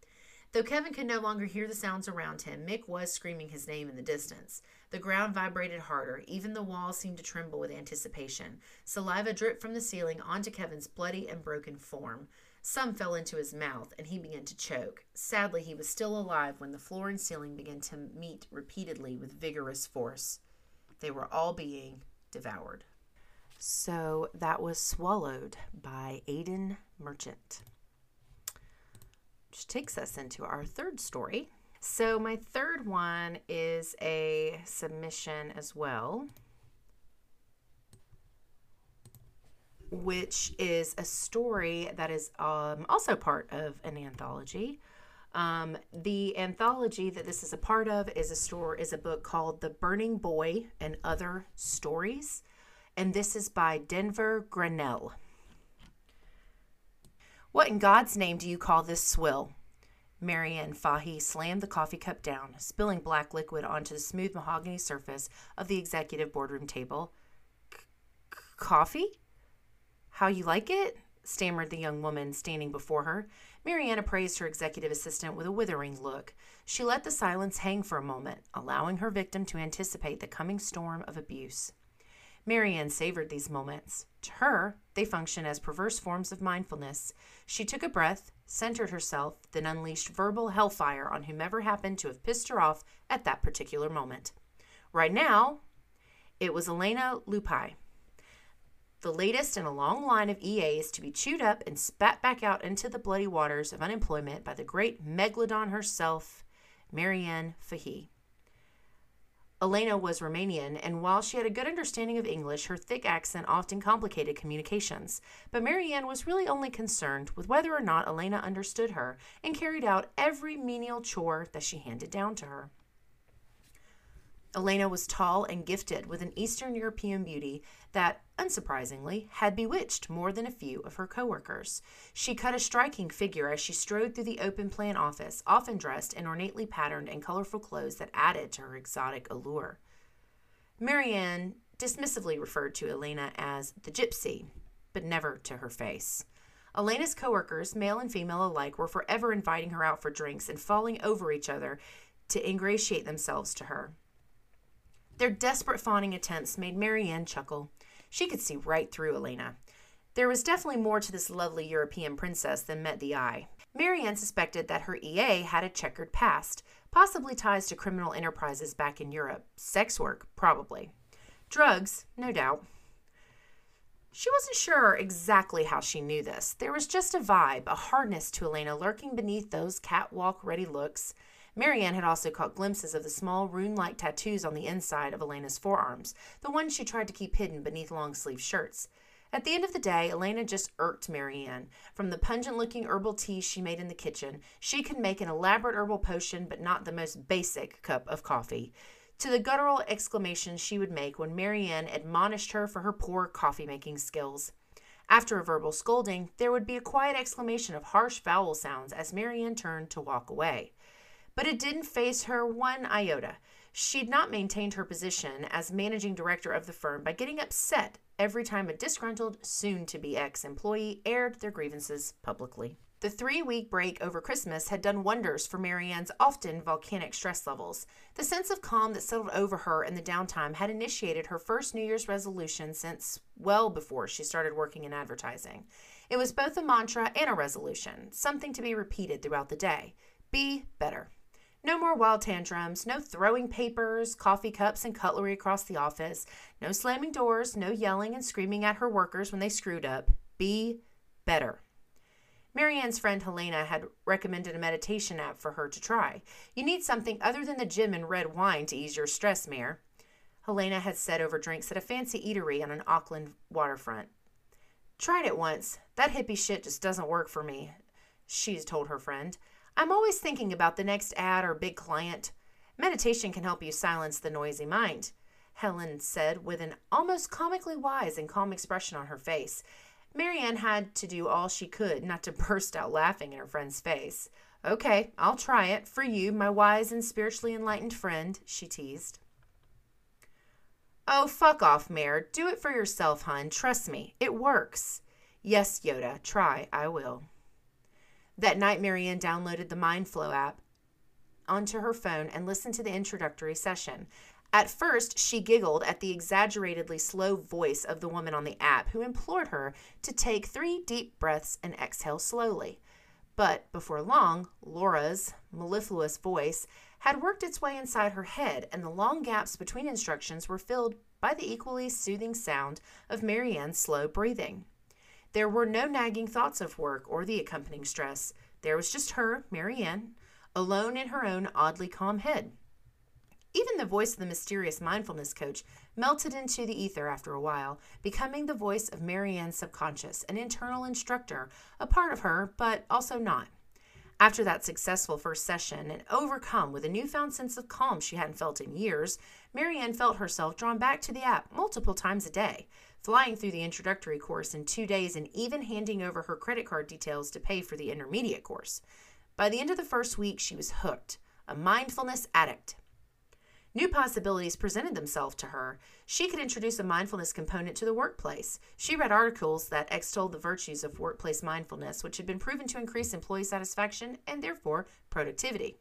Though Kevin could no longer hear the sounds around him, Mick was screaming his name in the distance. The ground vibrated harder. Even the walls seemed to tremble with anticipation. Saliva dripped from the ceiling onto Kevin's bloody and broken form. Some fell into his mouth, and he began to choke. Sadly, he was still alive when the floor and ceiling began to meet repeatedly with vigorous force. They were all being devoured. So that was Swallowed by Aiden Merchant which takes us into our third story. So, my third one is a submission as well, which is a story that is um, also part of an anthology. Um, the anthology that this is a part of is a story is a book called The Burning Boy and Other Stories, and this is by Denver Grenell. What in God's name do you call this swill? Marianne Fahey slammed the coffee cup down, spilling black liquid onto the smooth mahogany surface of the executive boardroom table. Coffee? How you like it? stammered the young woman standing before her. Marianne appraised her executive assistant with a withering look. She let the silence hang for a moment, allowing her victim to anticipate the coming storm of abuse. Marianne savored these moments. To her, they functioned as perverse forms of mindfulness. She took a breath, centered herself, then unleashed verbal hellfire on whomever happened to have pissed her off at that particular moment. Right now, it was Elena Lupi, the latest in a long line of EAs to be chewed up and spat back out into the bloody waters of unemployment by the great megalodon herself, Marianne Fahey. Elena was Romanian, and while she had a good understanding of English, her thick accent often complicated communications. But Marianne was really only concerned with whether or not Elena understood her and carried out every menial chore that she handed down to her. Elena was tall and gifted with an Eastern European beauty that, unsurprisingly, had bewitched more than a few of her coworkers. She cut a striking figure as she strode through the open plan office, often dressed in ornately patterned and colorful clothes that added to her exotic allure. Marianne dismissively referred to Elena as the gypsy, but never to her face. Elena's coworkers, male and female alike, were forever inviting her out for drinks and falling over each other to ingratiate themselves to her. Their desperate fawning attempts made Marianne chuckle. She could see right through Elena. There was definitely more to this lovely European princess than met the eye. Marianne suspected that her EA had a checkered past, possibly ties to criminal enterprises back in Europe. Sex work, probably. Drugs, no doubt. She wasn't sure exactly how she knew this. There was just a vibe, a hardness to Elena lurking beneath those catwalk ready looks. Marianne had also caught glimpses of the small rune like tattoos on the inside of Elena's forearms, the ones she tried to keep hidden beneath long sleeved shirts. At the end of the day, Elena just irked Marianne. From the pungent looking herbal tea she made in the kitchen, she could make an elaborate herbal potion, but not the most basic cup of coffee. To the guttural exclamations she would make when Marianne admonished her for her poor coffee making skills. After a verbal scolding, there would be a quiet exclamation of harsh vowel sounds as Marianne turned to walk away but it didn't faze her one iota. She'd not maintained her position as managing director of the firm by getting upset every time a disgruntled, soon to be ex employee aired their grievances publicly. The three week break over Christmas had done wonders for Marianne's often volcanic stress levels. The sense of calm that settled over her in the downtime had initiated her first New Year's resolution since well before she started working in advertising. It was both a mantra and a resolution, something to be repeated throughout the day be better. No more wild tantrums, no throwing papers, coffee cups, and cutlery across the office, no slamming doors, no yelling and screaming at her workers when they screwed up. Be better. Marianne's friend Helena had recommended a meditation app for her to try. You need something other than the gym and red wine to ease your stress, Mare. Helena had said over drinks at a fancy eatery on an Auckland waterfront. Tried it once. That hippie shit just doesn't work for me, she's told her friend. I'm always thinking about the next ad or big client. Meditation can help you silence the noisy mind, Helen said with an almost comically wise and calm expression on her face. Marianne had to do all she could not to burst out laughing in her friend's face. Okay, I'll try it for you, my wise and spiritually enlightened friend, she teased. Oh, fuck off, Mare. Do it for yourself, hun. Trust me, it works. Yes, Yoda, try. I will. That night, Marianne downloaded the MindFlow app onto her phone and listened to the introductory session. At first, she giggled at the exaggeratedly slow voice of the woman on the app who implored her to take three deep breaths and exhale slowly. But before long, Laura's mellifluous voice had worked its way inside her head, and the long gaps between instructions were filled by the equally soothing sound of Marianne's slow breathing. There were no nagging thoughts of work or the accompanying stress. There was just her, Marianne, alone in her own oddly calm head. Even the voice of the mysterious mindfulness coach melted into the ether after a while, becoming the voice of Marianne's subconscious, an internal instructor, a part of her, but also not. After that successful first session, and overcome with a newfound sense of calm she hadn't felt in years, Marianne felt herself drawn back to the app multiple times a day, flying through the introductory course in two days and even handing over her credit card details to pay for the intermediate course. By the end of the first week, she was hooked, a mindfulness addict. New possibilities presented themselves to her. She could introduce a mindfulness component to the workplace. She read articles that extolled the virtues of workplace mindfulness, which had been proven to increase employee satisfaction and therefore productivity.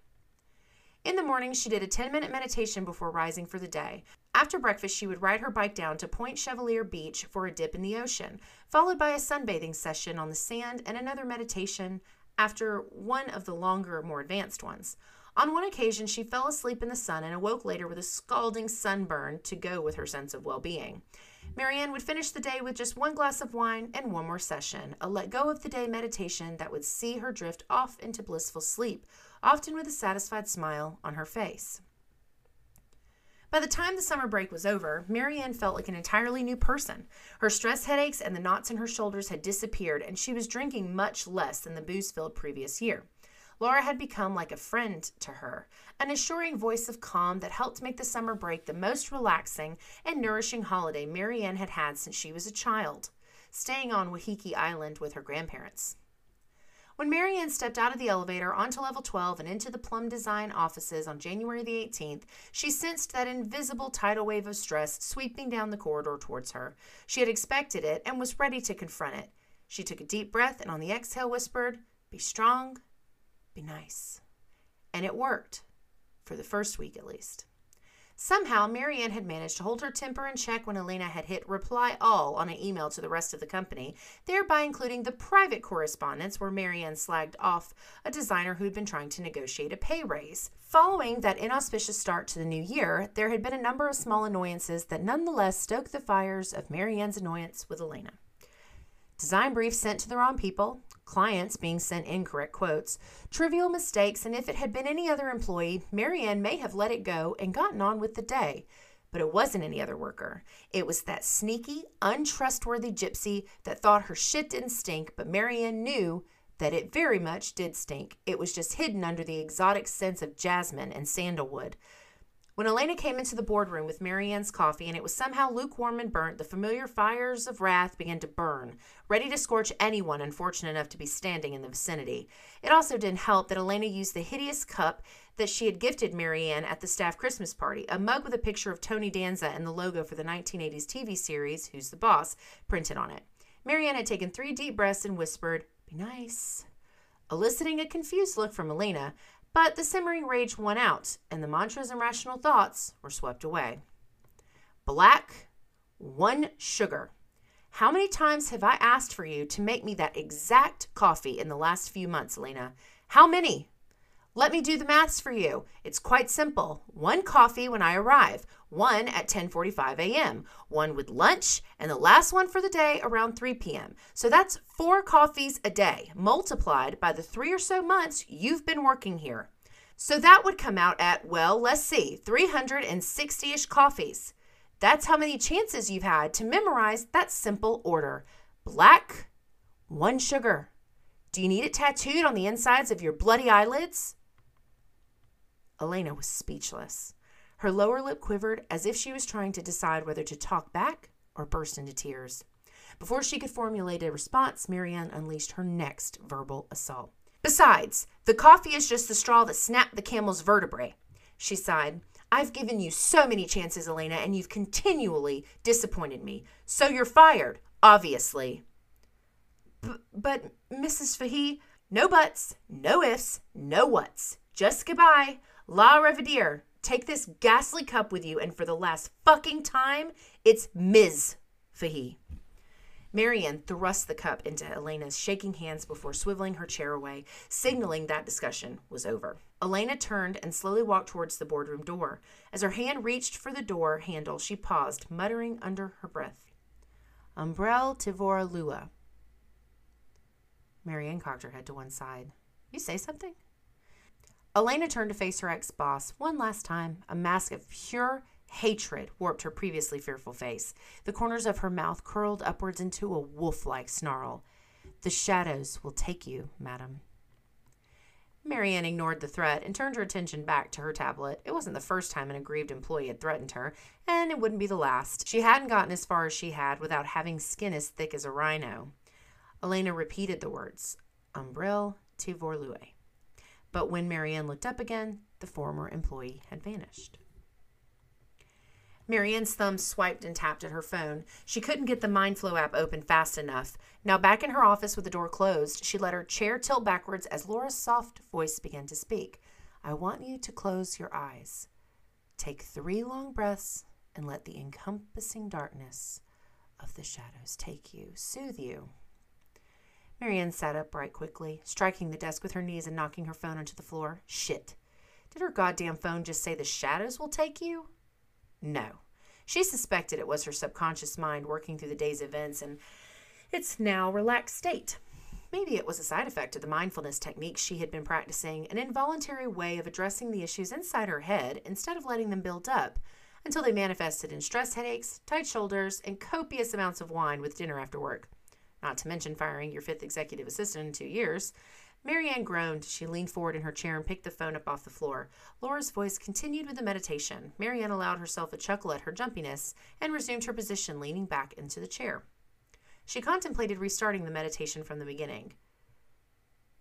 In the morning, she did a 10 minute meditation before rising for the day. After breakfast, she would ride her bike down to Point Chevalier Beach for a dip in the ocean, followed by a sunbathing session on the sand and another meditation after one of the longer, more advanced ones. On one occasion, she fell asleep in the sun and awoke later with a scalding sunburn to go with her sense of well being. Marianne would finish the day with just one glass of wine and one more session, a let go of the day meditation that would see her drift off into blissful sleep, often with a satisfied smile on her face. By the time the summer break was over, Marianne felt like an entirely new person. Her stress headaches and the knots in her shoulders had disappeared, and she was drinking much less than the booze filled previous year. Laura had become like a friend to her, an assuring voice of calm that helped make the summer break the most relaxing and nourishing holiday Marianne had had since she was a child, staying on Waiheke Island with her grandparents. When Marianne stepped out of the elevator onto level 12 and into the Plum Design offices on January the 18th, she sensed that invisible tidal wave of stress sweeping down the corridor towards her. She had expected it and was ready to confront it. She took a deep breath and on the exhale whispered, Be strong, be nice. And it worked, for the first week at least. Somehow, Marianne had managed to hold her temper in check when Elena had hit reply all on an email to the rest of the company, thereby including the private correspondence where Marianne slagged off a designer who'd been trying to negotiate a pay raise. Following that inauspicious start to the new year, there had been a number of small annoyances that nonetheless stoked the fires of Marianne's annoyance with Elena. Design briefs sent to the wrong people, clients being sent incorrect quotes, trivial mistakes, and if it had been any other employee, Marianne may have let it go and gotten on with the day. But it wasn't any other worker. It was that sneaky, untrustworthy gypsy that thought her shit didn't stink, but Marianne knew that it very much did stink. It was just hidden under the exotic scents of jasmine and sandalwood. When Elena came into the boardroom with Marianne's coffee and it was somehow lukewarm and burnt, the familiar fires of wrath began to burn, ready to scorch anyone unfortunate enough to be standing in the vicinity. It also didn't help that Elena used the hideous cup that she had gifted Marianne at the staff Christmas party, a mug with a picture of Tony Danza and the logo for the 1980s TV series, Who's the Boss, printed on it. Marianne had taken three deep breaths and whispered, Be nice, eliciting a confused look from Elena, but the simmering rage won out, and the mantras and rational thoughts were swept away. Black, one sugar. How many times have I asked for you to make me that exact coffee in the last few months, Lena? How many? Let me do the maths for you. It's quite simple. One coffee when I arrive, one at 10:45 a.m., one with lunch, and the last one for the day around 3 p.m. So that's 4 coffees a day multiplied by the 3 or so months you've been working here. So that would come out at well, let's see, 360ish coffees. That's how many chances you've had to memorize that simple order. Black, one sugar. Do you need it tattooed on the insides of your bloody eyelids? Elena was speechless. Her lower lip quivered as if she was trying to decide whether to talk back or burst into tears. Before she could formulate a response, Marianne unleashed her next verbal assault. Besides, the coffee is just the straw that snapped the camel's vertebrae. She sighed. I've given you so many chances, Elena, and you've continually disappointed me. So you're fired, obviously. B- but, Mrs. Fahey, no buts, no ifs, no whats. Just goodbye. La revidier. Take this ghastly cup with you, and for the last fucking time, it's Ms. Fahey. Marianne thrust the cup into Elena's shaking hands before swiveling her chair away, signaling that discussion was over. Elena turned and slowly walked towards the boardroom door. As her hand reached for the door handle, she paused, muttering under her breath, Umbrell tivora lua. Marianne cocked her head to one side. You say something? Elena turned to face her ex boss one last time. A mask of pure hatred warped her previously fearful face. The corners of her mouth curled upwards into a wolf like snarl. The shadows will take you, madam. Marianne ignored the threat and turned her attention back to her tablet. It wasn't the first time an aggrieved employee had threatened her, and it wouldn't be the last. She hadn't gotten as far as she had without having skin as thick as a rhino. Elena repeated the words, Umbrell Tivorlue. But when Marianne looked up again, the former employee had vanished. Marianne's thumb swiped and tapped at her phone. She couldn't get the MindFlow app open fast enough. Now, back in her office with the door closed, she let her chair tilt backwards as Laura's soft voice began to speak. I want you to close your eyes. Take three long breaths and let the encompassing darkness of the shadows take you, soothe you. Marianne sat upright quickly, striking the desk with her knees and knocking her phone onto the floor. Shit. Did her goddamn phone just say the shadows will take you? No. She suspected it was her subconscious mind working through the day's events and its now relaxed state. Maybe it was a side effect of the mindfulness techniques she had been practicing, an involuntary way of addressing the issues inside her head instead of letting them build up until they manifested in stress headaches, tight shoulders, and copious amounts of wine with dinner after work not to mention firing your fifth executive assistant in two years. Marianne groaned. She leaned forward in her chair and picked the phone up off the floor. Laura's voice continued with the meditation. Marianne allowed herself a chuckle at her jumpiness and resumed her position, leaning back into the chair. She contemplated restarting the meditation from the beginning.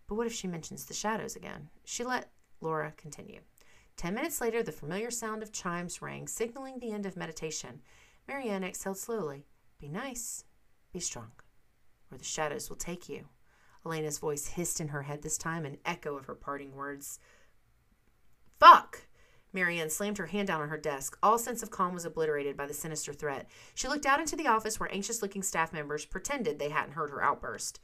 But what if she mentions the shadows again? She let Laura continue. Ten minutes later, the familiar sound of chimes rang, signaling the end of meditation. Marianne exhaled slowly. Be nice. Be strong or the shadows will take you. Elena's voice hissed in her head this time, an echo of her parting words. Fuck! Marianne slammed her hand down on her desk. All sense of calm was obliterated by the sinister threat. She looked out into the office where anxious looking staff members pretended they hadn't heard her outburst.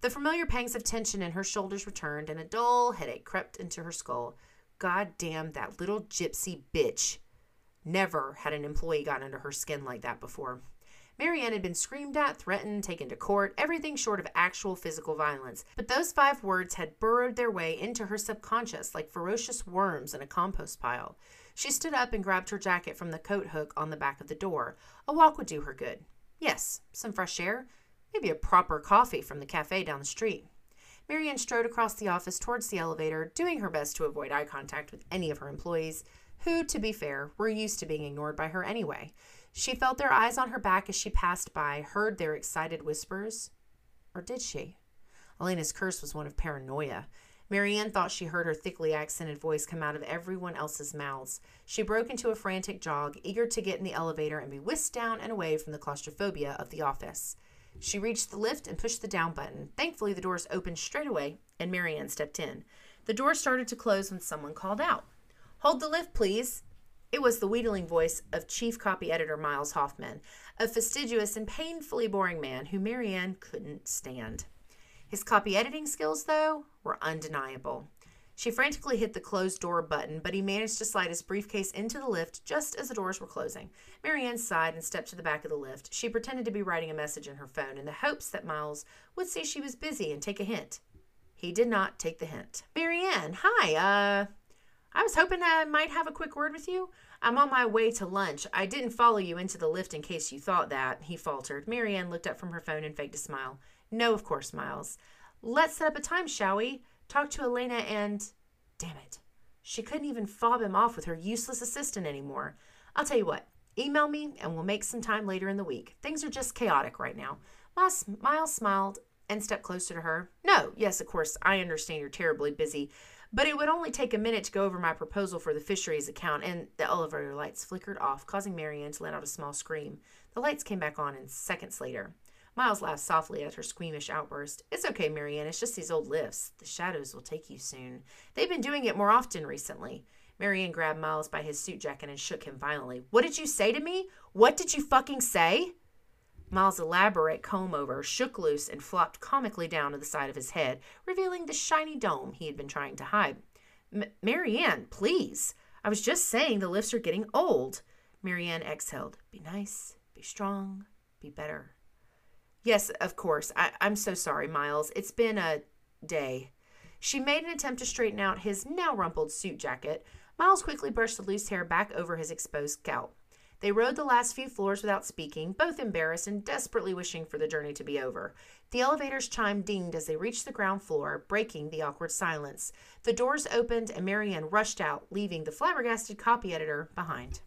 The familiar pangs of tension in her shoulders returned, and a dull headache crept into her skull. God damn that little gypsy bitch. Never had an employee gotten under her skin like that before. Marianne had been screamed at, threatened, taken to court, everything short of actual physical violence. But those five words had burrowed their way into her subconscious like ferocious worms in a compost pile. She stood up and grabbed her jacket from the coat hook on the back of the door. A walk would do her good. Yes, some fresh air, maybe a proper coffee from the cafe down the street. Marianne strode across the office towards the elevator, doing her best to avoid eye contact with any of her employees, who, to be fair, were used to being ignored by her anyway. She felt their eyes on her back as she passed by, heard their excited whispers. Or did she? Elena's curse was one of paranoia. Marianne thought she heard her thickly accented voice come out of everyone else's mouths. She broke into a frantic jog, eager to get in the elevator and be whisked down and away from the claustrophobia of the office. She reached the lift and pushed the down button. Thankfully, the doors opened straight away, and Marianne stepped in. The door started to close when someone called out, Hold the lift, please. It was the wheedling voice of chief copy editor Miles Hoffman, a fastidious and painfully boring man who Marianne couldn't stand. His copy editing skills, though, were undeniable. She frantically hit the closed door button, but he managed to slide his briefcase into the lift just as the doors were closing. Marianne sighed and stepped to the back of the lift. She pretended to be writing a message in her phone in the hopes that Miles would see she was busy and take a hint. He did not take the hint. Marianne, hi, uh, I was hoping I might have a quick word with you. I'm on my way to lunch. I didn't follow you into the lift in case you thought that, he faltered. Marianne looked up from her phone and faked a smile. No, of course, Miles. Let's set up a time, shall we? Talk to Elena and. Damn it. She couldn't even fob him off with her useless assistant anymore. I'll tell you what. Email me and we'll make some time later in the week. Things are just chaotic right now. Miles, Miles smiled and stepped closer to her. No, yes, of course, I understand you're terribly busy, But it would only take a minute to go over my proposal for the fisheries account, and the elevator lights flickered off, causing Marianne to let out a small scream. The lights came back on in seconds later. Miles laughed softly at her squeamish outburst. It's okay, Marianne. It's just these old lifts. The shadows will take you soon. They've been doing it more often recently. Marianne grabbed Miles by his suit jacket and shook him violently. What did you say to me? What did you fucking say? Miles' elaborate comb over shook loose and flopped comically down to the side of his head, revealing the shiny dome he had been trying to hide. Marianne, please. I was just saying the lifts are getting old. Marianne exhaled. Be nice, be strong, be better. Yes, of course. I, I'm so sorry, Miles. It's been a day. She made an attempt to straighten out his now rumpled suit jacket. Miles quickly brushed the loose hair back over his exposed scalp. They rode the last few floors without speaking, both embarrassed and desperately wishing for the journey to be over. The elevator's chime dinged as they reached the ground floor, breaking the awkward silence. The doors opened and Marianne rushed out, leaving the flabbergasted copy editor behind.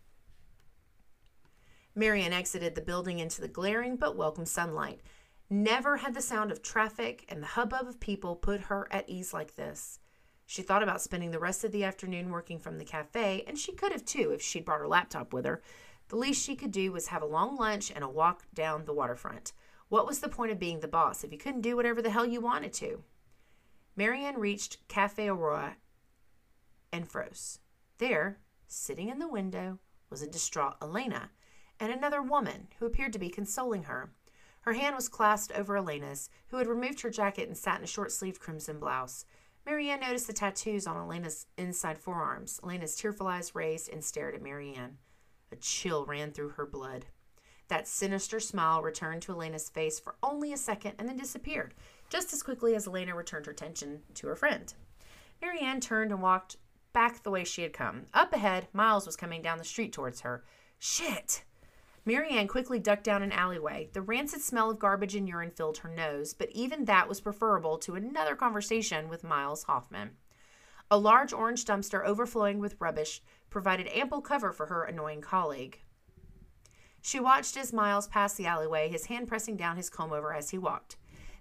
Marianne exited the building into the glaring but welcome sunlight. Never had the sound of traffic and the hubbub of people put her at ease like this. She thought about spending the rest of the afternoon working from the cafe, and she could have too if she'd brought her laptop with her. The least she could do was have a long lunch and a walk down the waterfront. What was the point of being the boss if you couldn't do whatever the hell you wanted to? Marianne reached Cafe Aurora and froze. There, sitting in the window, was a distraught Elena and another woman who appeared to be consoling her. Her hand was clasped over Elena's, who had removed her jacket and sat in a short sleeved crimson blouse. Marianne noticed the tattoos on Elena's inside forearms. Elena's tearful eyes raised and stared at Marianne. A chill ran through her blood. That sinister smile returned to Elena's face for only a second and then disappeared, just as quickly as Elena returned her attention to her friend. Marianne turned and walked back the way she had come. Up ahead, Miles was coming down the street towards her. Shit! Marianne quickly ducked down an alleyway. The rancid smell of garbage and urine filled her nose, but even that was preferable to another conversation with Miles Hoffman. A large orange dumpster overflowing with rubbish provided ample cover for her annoying colleague. She watched as Miles passed the alleyway, his hand pressing down his comb over as he walked.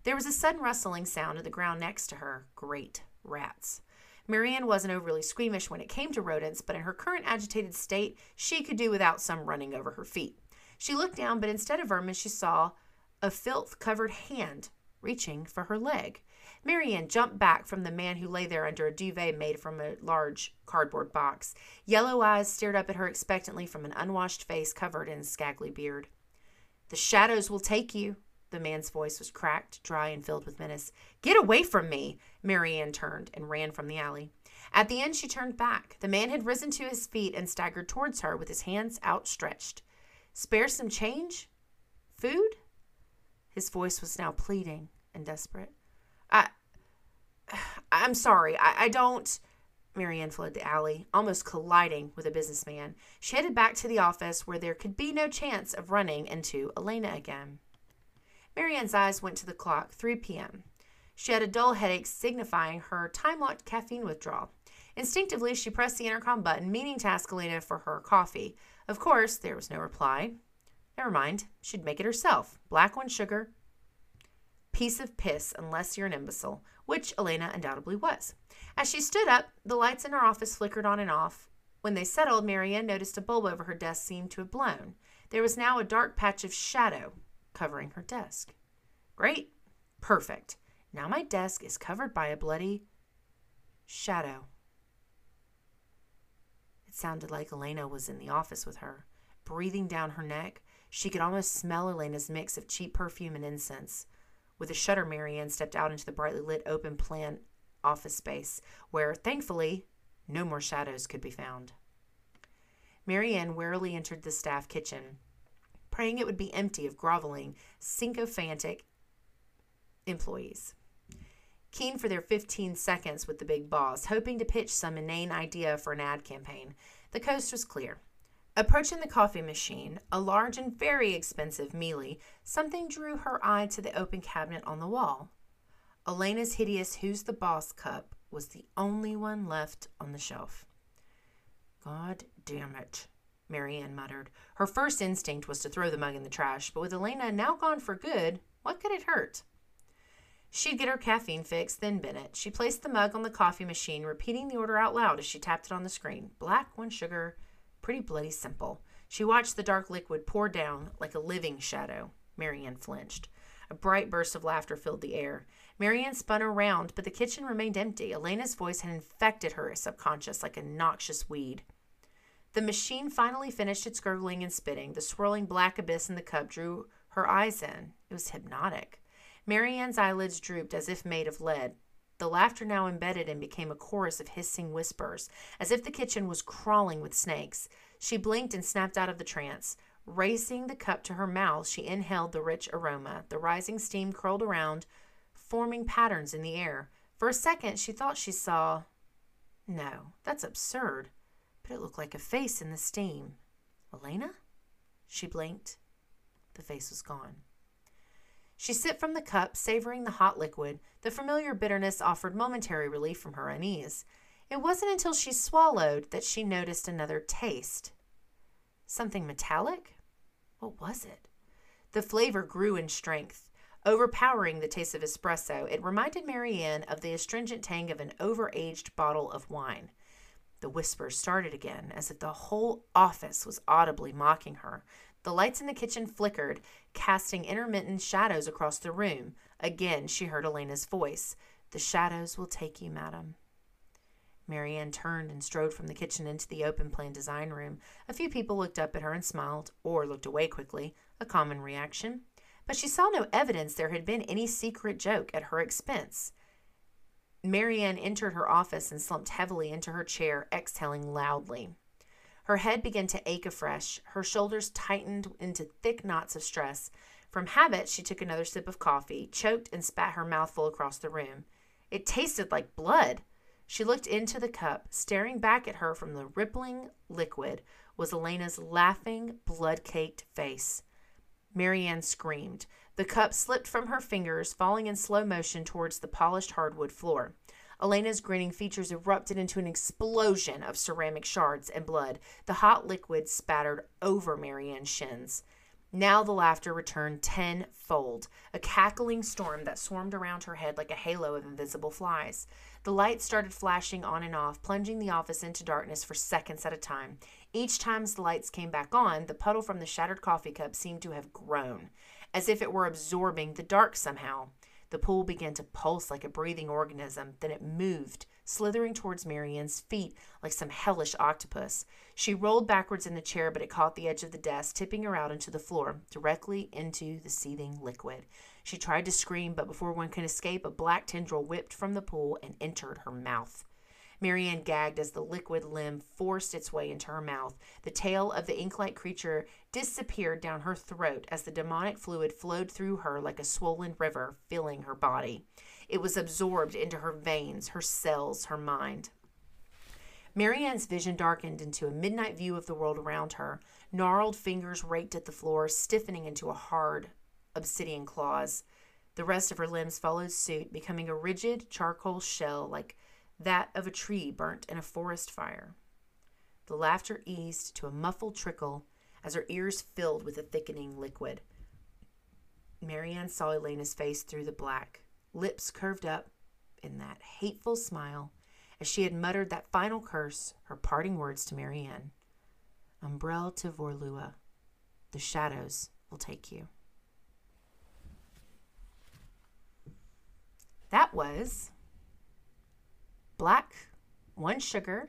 There was a sudden rustling sound in the ground next to her. Great rats. Marianne wasn't overly squeamish when it came to rodents, but in her current agitated state, she could do without some running over her feet. She looked down, but instead of vermin, she saw a filth covered hand reaching for her leg. Marianne jumped back from the man who lay there under a duvet made from a large cardboard box. Yellow eyes stared up at her expectantly from an unwashed face covered in scraggly beard. The shadows will take you. The man's voice was cracked, dry, and filled with menace. Get away from me! Marianne turned and ran from the alley. At the end, she turned back. The man had risen to his feet and staggered towards her with his hands outstretched. Spare some change? Food? His voice was now pleading and desperate. I, I'm sorry. I, I don't. Marianne fled the alley, almost colliding with a businessman. She headed back to the office where there could be no chance of running into Elena again. Marianne's eyes went to the clock, 3 p.m. She had a dull headache signifying her time locked caffeine withdrawal. Instinctively, she pressed the intercom button, meaning to ask Elena for her coffee. Of course, there was no reply. Never mind, she'd make it herself. Black one sugar, piece of piss unless you're an imbecile, which Elena undoubtedly was. As she stood up, the lights in her office flickered on and off. When they settled, Marianne noticed a bulb over her desk seemed to have blown. There was now a dark patch of shadow covering her desk. Great. Perfect. Now my desk is covered by a bloody shadow. It sounded like Elena was in the office with her, breathing down her neck. She could almost smell Elena's mix of cheap perfume and incense. With a shudder, Marianne stepped out into the brightly lit open plan office space, where, thankfully, no more shadows could be found. Marianne warily entered the staff kitchen, praying it would be empty of groveling, sycophantic employees. Keen for their 15 seconds with the big boss, hoping to pitch some inane idea for an ad campaign, the coast was clear. Approaching the coffee machine, a large and very expensive Miele, something drew her eye to the open cabinet on the wall. Elena's hideous Who's the Boss cup was the only one left on the shelf. God damn it, Marianne muttered. Her first instinct was to throw the mug in the trash, but with Elena now gone for good, what could it hurt? She'd get her caffeine fix, then Bennett. She placed the mug on the coffee machine, repeating the order out loud as she tapped it on the screen. Black, one sugar, pretty bloody simple. She watched the dark liquid pour down like a living shadow. Marianne flinched. A bright burst of laughter filled the air. Marianne spun around, but the kitchen remained empty. Elena's voice had infected her subconscious like a noxious weed. The machine finally finished its gurgling and spitting. The swirling black abyss in the cup drew her eyes in. It was hypnotic. Marianne's eyelids drooped as if made of lead. The laughter now embedded and became a chorus of hissing whispers, as if the kitchen was crawling with snakes. She blinked and snapped out of the trance. Raising the cup to her mouth, she inhaled the rich aroma. The rising steam curled around, forming patterns in the air. For a second, she thought she saw. No, that's absurd. But it looked like a face in the steam. Elena? She blinked. The face was gone. She sipped from the cup, savoring the hot liquid. The familiar bitterness offered momentary relief from her unease. It wasn't until she swallowed that she noticed another taste. Something metallic? What was it? The flavor grew in strength. Overpowering the taste of espresso, it reminded Marianne of the astringent tang of an overaged bottle of wine. The whispers started again, as if the whole office was audibly mocking her. The lights in the kitchen flickered, casting intermittent shadows across the room. Again she heard Elena's voice. The shadows will take you, madam. Marianne turned and strode from the kitchen into the open plan design room. A few people looked up at her and smiled, or looked away quickly, a common reaction but she saw no evidence there had been any secret joke at her expense. Marianne entered her office and slumped heavily into her chair, exhaling loudly. Her head began to ache afresh. Her shoulders tightened into thick knots of stress. From habit, she took another sip of coffee, choked, and spat her mouthful across the room. It tasted like blood. She looked into the cup. Staring back at her from the rippling liquid was Elena's laughing, blood caked face. Marianne screamed. The cup slipped from her fingers, falling in slow motion towards the polished hardwood floor. Elena's grinning features erupted into an explosion of ceramic shards and blood. The hot liquid spattered over Marianne's shins. Now the laughter returned tenfold, a cackling storm that swarmed around her head like a halo of invisible flies. The lights started flashing on and off, plunging the office into darkness for seconds at a time. Each time the lights came back on, the puddle from the shattered coffee cup seemed to have grown, as if it were absorbing the dark somehow. The pool began to pulse like a breathing organism. Then it moved, slithering towards Marianne's feet like some hellish octopus. She rolled backwards in the chair, but it caught the edge of the desk, tipping her out into the floor, directly into the seething liquid. She tried to scream, but before one could escape, a black tendril whipped from the pool and entered her mouth. Marianne gagged as the liquid limb forced its way into her mouth. The tail of the ink like creature disappeared down her throat as the demonic fluid flowed through her like a swollen river, filling her body. It was absorbed into her veins, her cells, her mind. Marianne's vision darkened into a midnight view of the world around her. Gnarled fingers raked at the floor, stiffening into a hard obsidian claws. The rest of her limbs followed suit, becoming a rigid charcoal shell like that of a tree burnt in a forest fire. The laughter eased to a muffled trickle as her ears filled with a thickening liquid. Marianne saw Elena's face through the black, lips curved up in that hateful smile as she had muttered that final curse, her parting words to Marianne. Umbrell to Vorlua. The shadows will take you. That was Black, One Sugar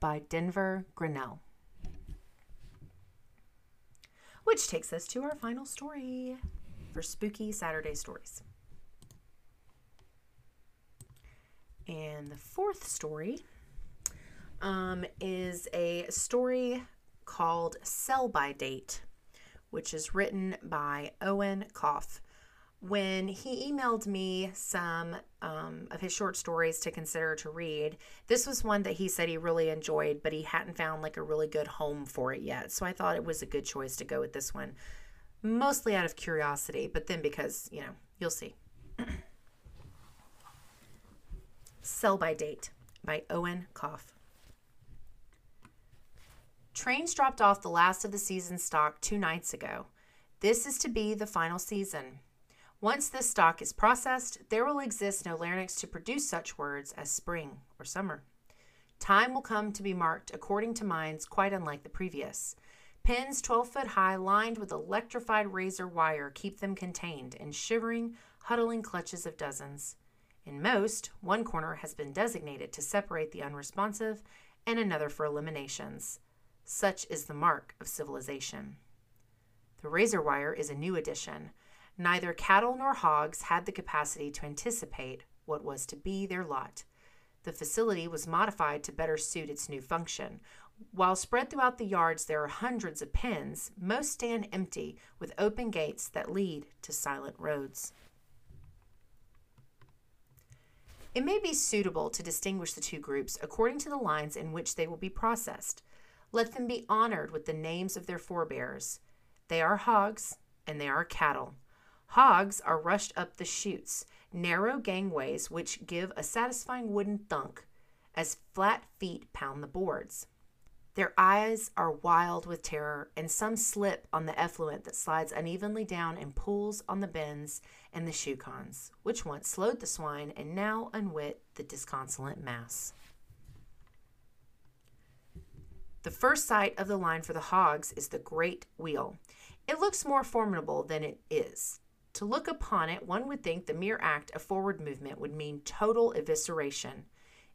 by Denver Grenell. Which takes us to our final story for Spooky Saturday Stories. And the fourth story um, is a story called Sell by Date, which is written by Eoin Gough when he emailed me some um, of his short stories to consider to read, this was one that he said he really enjoyed, but he hadn't found like a really good home for it yet. So I thought it was a good choice to go with this one, mostly out of curiosity, but then because, you know, you'll see. Sell by Date by Eoin Gough. Trains dropped off the last of the season stock two nights ago. This is to be the final season. Once this stock is processed, there will exist no larynx to produce such words as spring or summer. Time will come to be marked according to minds quite unlike the previous. Pins 12 foot high, lined with electrified razor wire, keep them contained in shivering, huddling clutches of dozens. In most, one corner has been designated to separate the unresponsive and another for eliminations. Such is the mark of civilization. The razor wire is a new addition. Neither cattle nor hogs had the capacity to anticipate what was to be their lot. The facility was modified to better suit its new function. While spread throughout the yards there are hundreds of pens, most stand empty with open gates that lead to silent roads. It may be suitable to distinguish the two groups according to the lines in which they will be processed. Let them be honored with the names of their forebears. They are hogs and they are cattle. Hogs are rushed up the chutes, narrow gangways which give a satisfying wooden thunk as flat feet pound the boards. Their eyes are wild with terror, and some slip on the effluent that slides unevenly down and pools on the bends and the shoe cons, which once slowed the swine and now unwit the disconsolate mass. The first sight of the line for the hogs is the great wheel. It looks more formidable than it is. To look upon it, one would think the mere act of forward movement would mean total evisceration.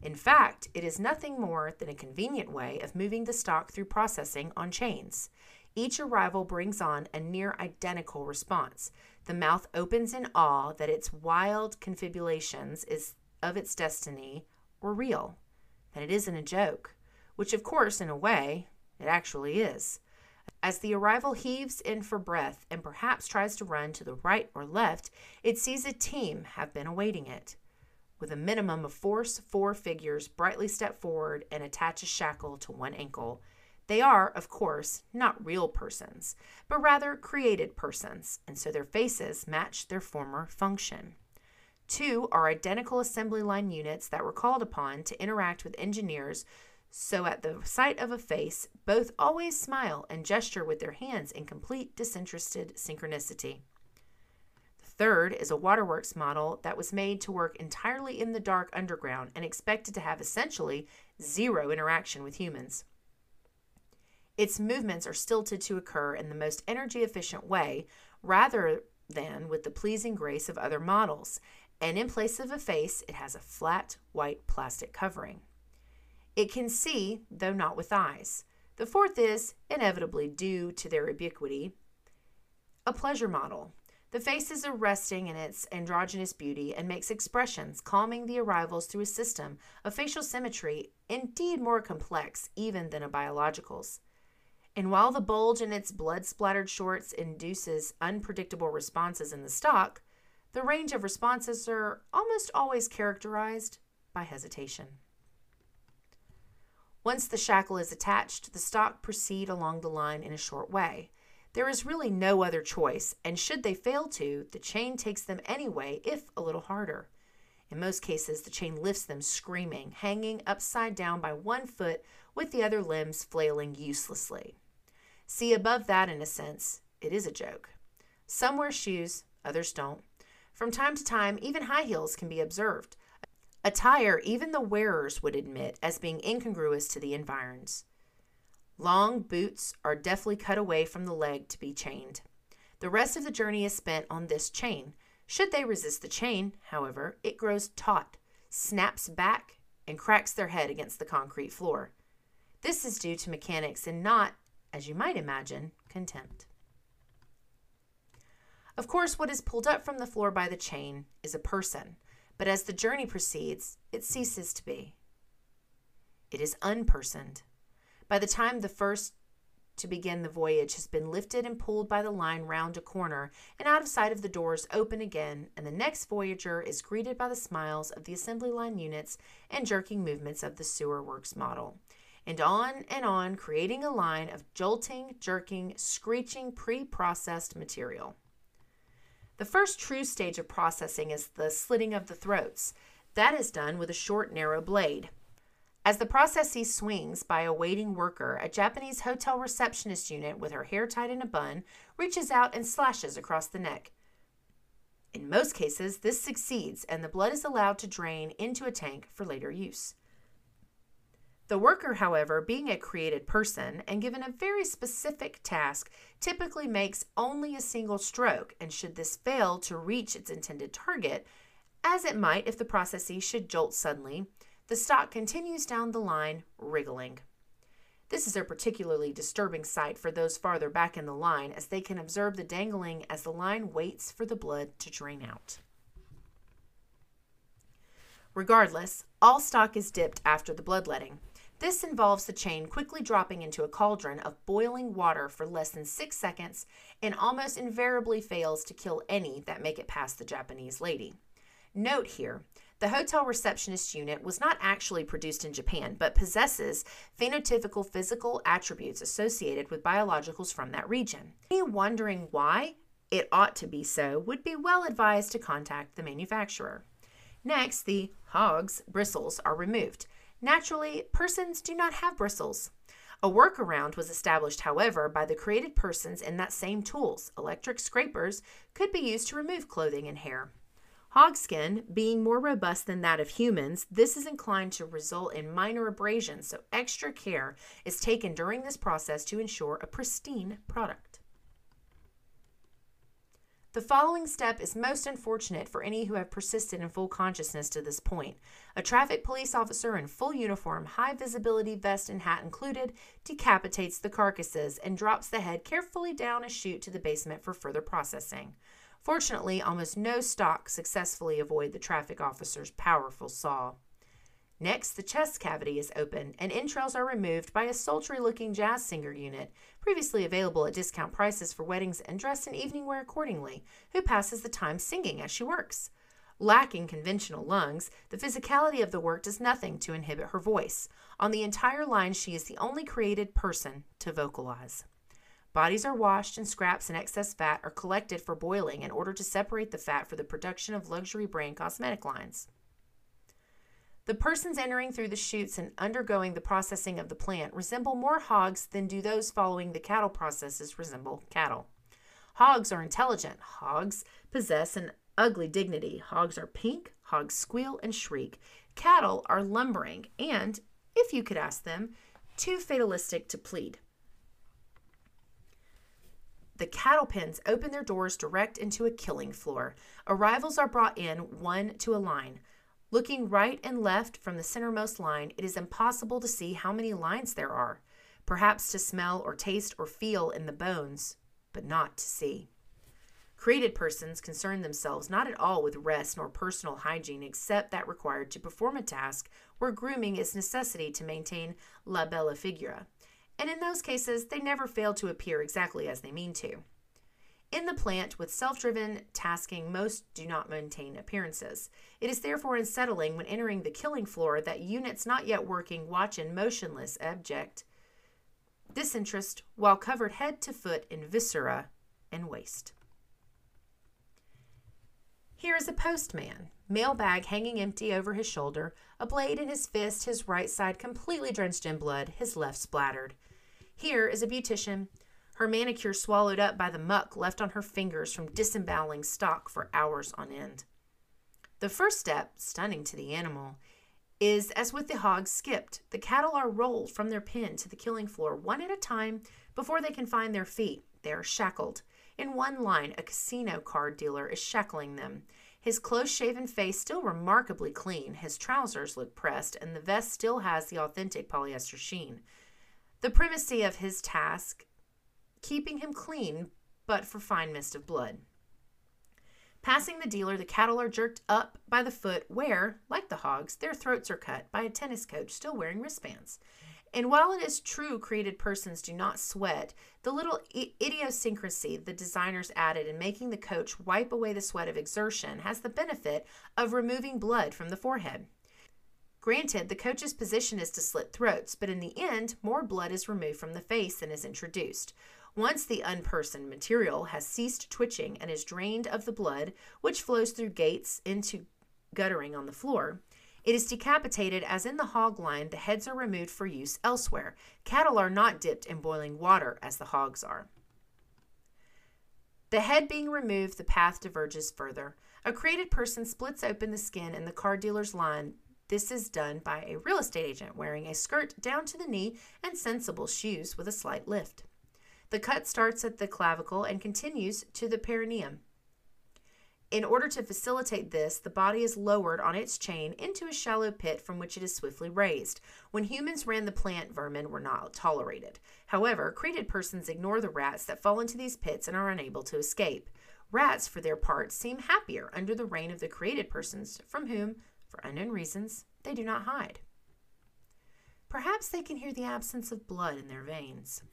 In fact, it is nothing more than a convenient way of moving the stock through processing on chains. Each arrival brings on a near identical response. The mouth opens in awe that its wild confabulations is of its destiny were real, that it isn't a joke, which, of course, in a way, it actually is. As the arrival heaves in for breath and perhaps tries to run to the right or left, it sees a team have been awaiting it. With a minimum of force, four figures brightly step forward and attach a shackle to one ankle. They are, of course, not real persons, but rather created persons, and so their faces match their former function. Two are identical assembly line units that were called upon to interact with engineers so at the sight of a face, both always smile and gesture with their hands in complete disinterested synchronicity. The third is a waterworks model that was made to work entirely in the dark underground and expected to have essentially zero interaction with humans. Its movements are stilted to occur in the most energy efficient way rather than with the pleasing grace of other models, and in place of a face, it has a flat white plastic covering. It can see, though not with eyes. The fourth is, inevitably due to their ubiquity, a pleasure model. The face is arresting in its androgynous beauty and makes expressions, calming the arrivals through a system of facial symmetry indeed more complex even than a biological's. And while the bulge in its blood splattered shorts induces unpredictable responses in the stock, the range of responses are almost always characterized by hesitation. Once the shackle is attached, the stock proceed along the line in a short way. There is really no other choice, and should they fail to, the chain takes them anyway, if a little harder. In most cases, the chain lifts them screaming, hanging upside down by one foot with the other limbs flailing uselessly. See, above that, in a sense, it is a joke. Some wear shoes, others don't. From time to time, even high heels can be observed, Attire even the wearers would admit as being incongruous to the environs. Long boots are deftly cut away from the leg to be chained. The rest of the journey is spent on this chain. Should they resist the chain, however, it grows taut, snaps back, and cracks their head against the concrete floor. This is due to mechanics and not, as you might imagine, contempt. Of course, what is pulled up from the floor by the chain is a person, but as the journey proceeds, it ceases to be. It is unpersoned. By the time the first to begin the voyage has been lifted and pulled by the line round a corner and out of sight of the doors open again, and the next voyager is greeted by the smiles of the assembly line units and jerking movements of the sewer works model. And on and on, creating a line of jolting, jerking, screeching, pre processed material. The first true stage of processing is the slitting of the throats. That is done with a short, narrow blade. As the processee swings by a waiting worker, a Japanese hotel receptionist unit with her hair tied in a bun reaches out and slashes across the neck. In most cases, this succeeds and the blood is allowed to drain into a tank for later use. The worker, however, being a created person and given a very specific task, typically makes only a single stroke, and should this fail to reach its intended target, as it might if the processes should jolt suddenly, the stock continues down the line, wriggling. This is a particularly disturbing sight for those farther back in the line as they can observe the dangling as the line waits for the blood to drain out. Regardless, all stock is dipped after the bloodletting. This involves the chain quickly dropping into a cauldron of boiling water for less than six seconds and almost invariably fails to kill any that make it past the Japanese lady. Note here, the hotel receptionist unit was not actually produced in Japan, but possesses phenotypical physical attributes associated with biologicals from that region. Any wondering why it ought to be so would be well advised to contact the manufacturer. Next, the hog's bristles are removed. Naturally, persons do not have bristles. A workaround was established, however, by the created persons in that same tools. Electric scrapers could be used to remove clothing and hair. Hog skin, being more robust than that of humans, this is inclined to result in minor abrasions, so extra care is taken during this process to ensure a pristine product. The following step is most unfortunate for any who have persisted in full consciousness to this point. A traffic police officer in full uniform, high visibility vest and hat included, decapitates the carcasses and drops the head carefully down a chute to the basement for further processing. Fortunately, almost no stock successfully avoid the traffic officer's powerful saw. Next, the chest cavity is opened and entrails are removed by a sultry looking jazz singer unit, previously available at discount prices for weddings and dressed in evening wear accordingly, who passes the time singing as she works. Lacking conventional lungs, the physicality of the work does nothing to inhibit her voice. On the entire line, she is the only created person to vocalize. Bodies are washed and scraps and excess fat are collected for boiling in order to separate the fat for the production of luxury brand cosmetic lines. The persons entering through the chutes and undergoing the processing of the plant resemble more hogs than do those following the cattle processes resemble cattle. Hogs are intelligent. Hogs possess an ugly dignity. Hogs are pink. Hogs squeal and shriek. Cattle are lumbering and, if you could ask them, too fatalistic to plead. The cattle pens open their doors direct into a killing floor. Arrivals are brought in one to a line. Looking right and left from the centermost line, it is impossible to see how many lines there are, perhaps to smell or taste or feel in the bones, but not to see. Created persons concern themselves not at all with rest nor personal hygiene except that required to perform a task where grooming is necessity to maintain la bella figura. And in those cases, they never fail to appear exactly as they mean to. In the plant, with self driven tasking, most do not maintain appearances. It is therefore unsettling when entering the killing floor that units not yet working watch in motionless, abject disinterest while covered head to foot in viscera and waste. Here is a postman, mailbag hanging empty over his shoulder, a blade in his fist, his right side completely drenched in blood, his left splattered. Here is a beautician, her manicure swallowed up by the muck left on her fingers from disemboweling stock for hours on end. The first step, stunning to the animal, is as with the hogs skipped. The cattle are rolled from their pen to the killing floor one at a time before they can find their feet. They are shackled. In one line, a casino card dealer is shackling them. His close shaven face still remarkably clean, his trousers look pressed, and the vest still has the authentic polyester sheen. The primacy of his task keeping him clean but for fine mist of blood. Passing the dealer, the cattle are jerked up by the foot, where, like the hogs, their throats are cut by a tennis coach still wearing wristbands. And while it is true created persons do not sweat, the little idiosyncrasy the designers added in making the coach wipe away the sweat of exertion has the benefit of removing blood from the forehead. Granted, the coach's position is to slit throats, but in the end, more blood is removed from the face than is introduced. Once the unpersoned material has ceased twitching and is drained of the blood, which flows through gates into guttering on the floor, it is decapitated as in the hog line, the heads are removed for use elsewhere. Cattle are not dipped in boiling water as the hogs are. The head being removed, the path diverges further. A created person splits open the skin in the car dealer's line. This is done by a real estate agent wearing a skirt down to the knee and sensible shoes with a slight lift. The cut starts at the clavicle and continues to the perineum. In order to facilitate this, the body is lowered on its chain into a shallow pit from which it is swiftly raised. When humans ran the plant, vermin were not tolerated. However, created persons ignore the rats that fall into these pits and are unable to escape. Rats, for their part, seem happier under the reign of the created persons, from whom, for unknown reasons, they do not hide. Perhaps they can hear the absence of blood in their veins.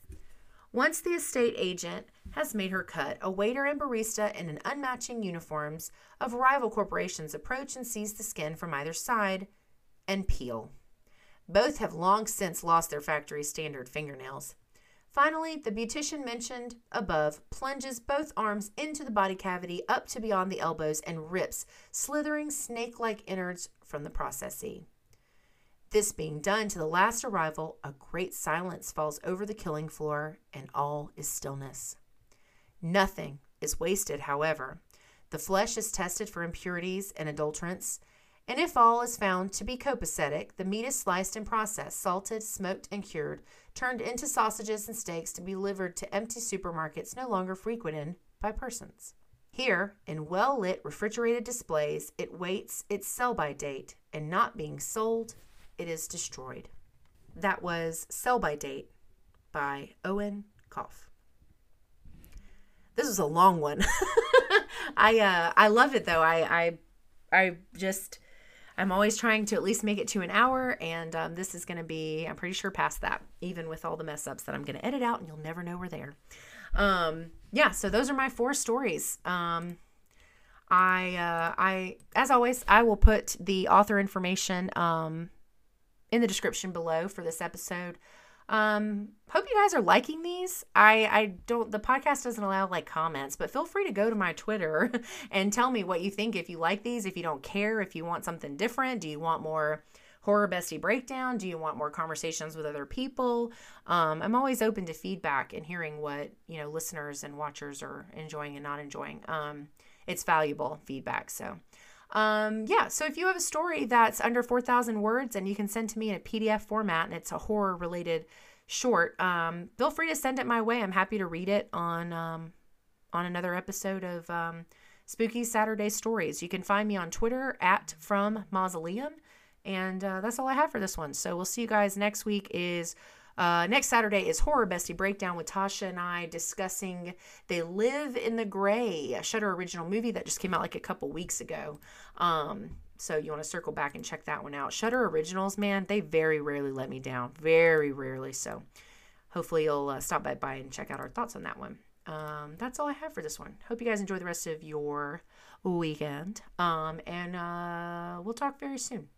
Once the estate agent has made her cut, a waiter and barista in an unmatching uniforms of rival corporations approach and seize the skin from either side and peel. Both have long since lost their factory standard fingernails. Finally, the beautician mentioned above plunges both arms into the body cavity up to beyond the elbows and rips slithering snake like innards from the processee. This being done to the last arrival, a great silence falls over the killing floor and all is stillness. Nothing is wasted, however. The flesh is tested for impurities and adulterants, and if all is found to be copacetic, the meat is sliced and processed, salted, smoked, and cured, turned into sausages and steaks to be delivered to empty supermarkets no longer frequented by persons. Here, in well lit refrigerated displays, it waits its sell by date and not being sold it is destroyed. That was Sell by Date by Eoin Gough. This was a long one. I uh, I love it though. I I I just I'm always trying to at least make it to an hour, and um, this is going to be I'm pretty sure past that, even with all the mess ups that I'm going to edit out, and you'll never know we're there. Um, yeah, so those are my four stories. Um, I uh, I as always I will put the author information um, in the description below for this episode. Um, hope you guys are liking these. I I don't the podcast doesn't allow like comments, but feel free to go to my Twitter and tell me what you think if you like these, if you don't care, if you want something different, do you want more horror bestie breakdown? Do you want more conversations with other people? Um, I'm always open to feedback and hearing what, you know, listeners and watchers are enjoying and not enjoying. Um, it's valuable feedback. So um, yeah, so if you have a story that's under 4,000 words and you can send to me in a PDF format and it's a horror related short, um, feel free to send it my way. I'm happy to read it on um, on another episode of um, Spooky Saturday Stories. You can find me on Twitter at From Mausoleum. And uh, that's all I have for this one. So we'll see you guys next week. Is uh, next Saturday is Horror Bestie Breakdown with Tasha and I discussing They Live in the Gray, a Shudder original movie that just came out like a couple weeks ago. Um, so you want to circle back and check that one out. Shudder Originals, man, they very rarely let me down. Very rarely. So hopefully you'll uh, stop by, by and check out our thoughts on that one. Um, that's all I have for this one. Hope you guys enjoy the rest of your weekend. Um, and uh, we'll talk very soon.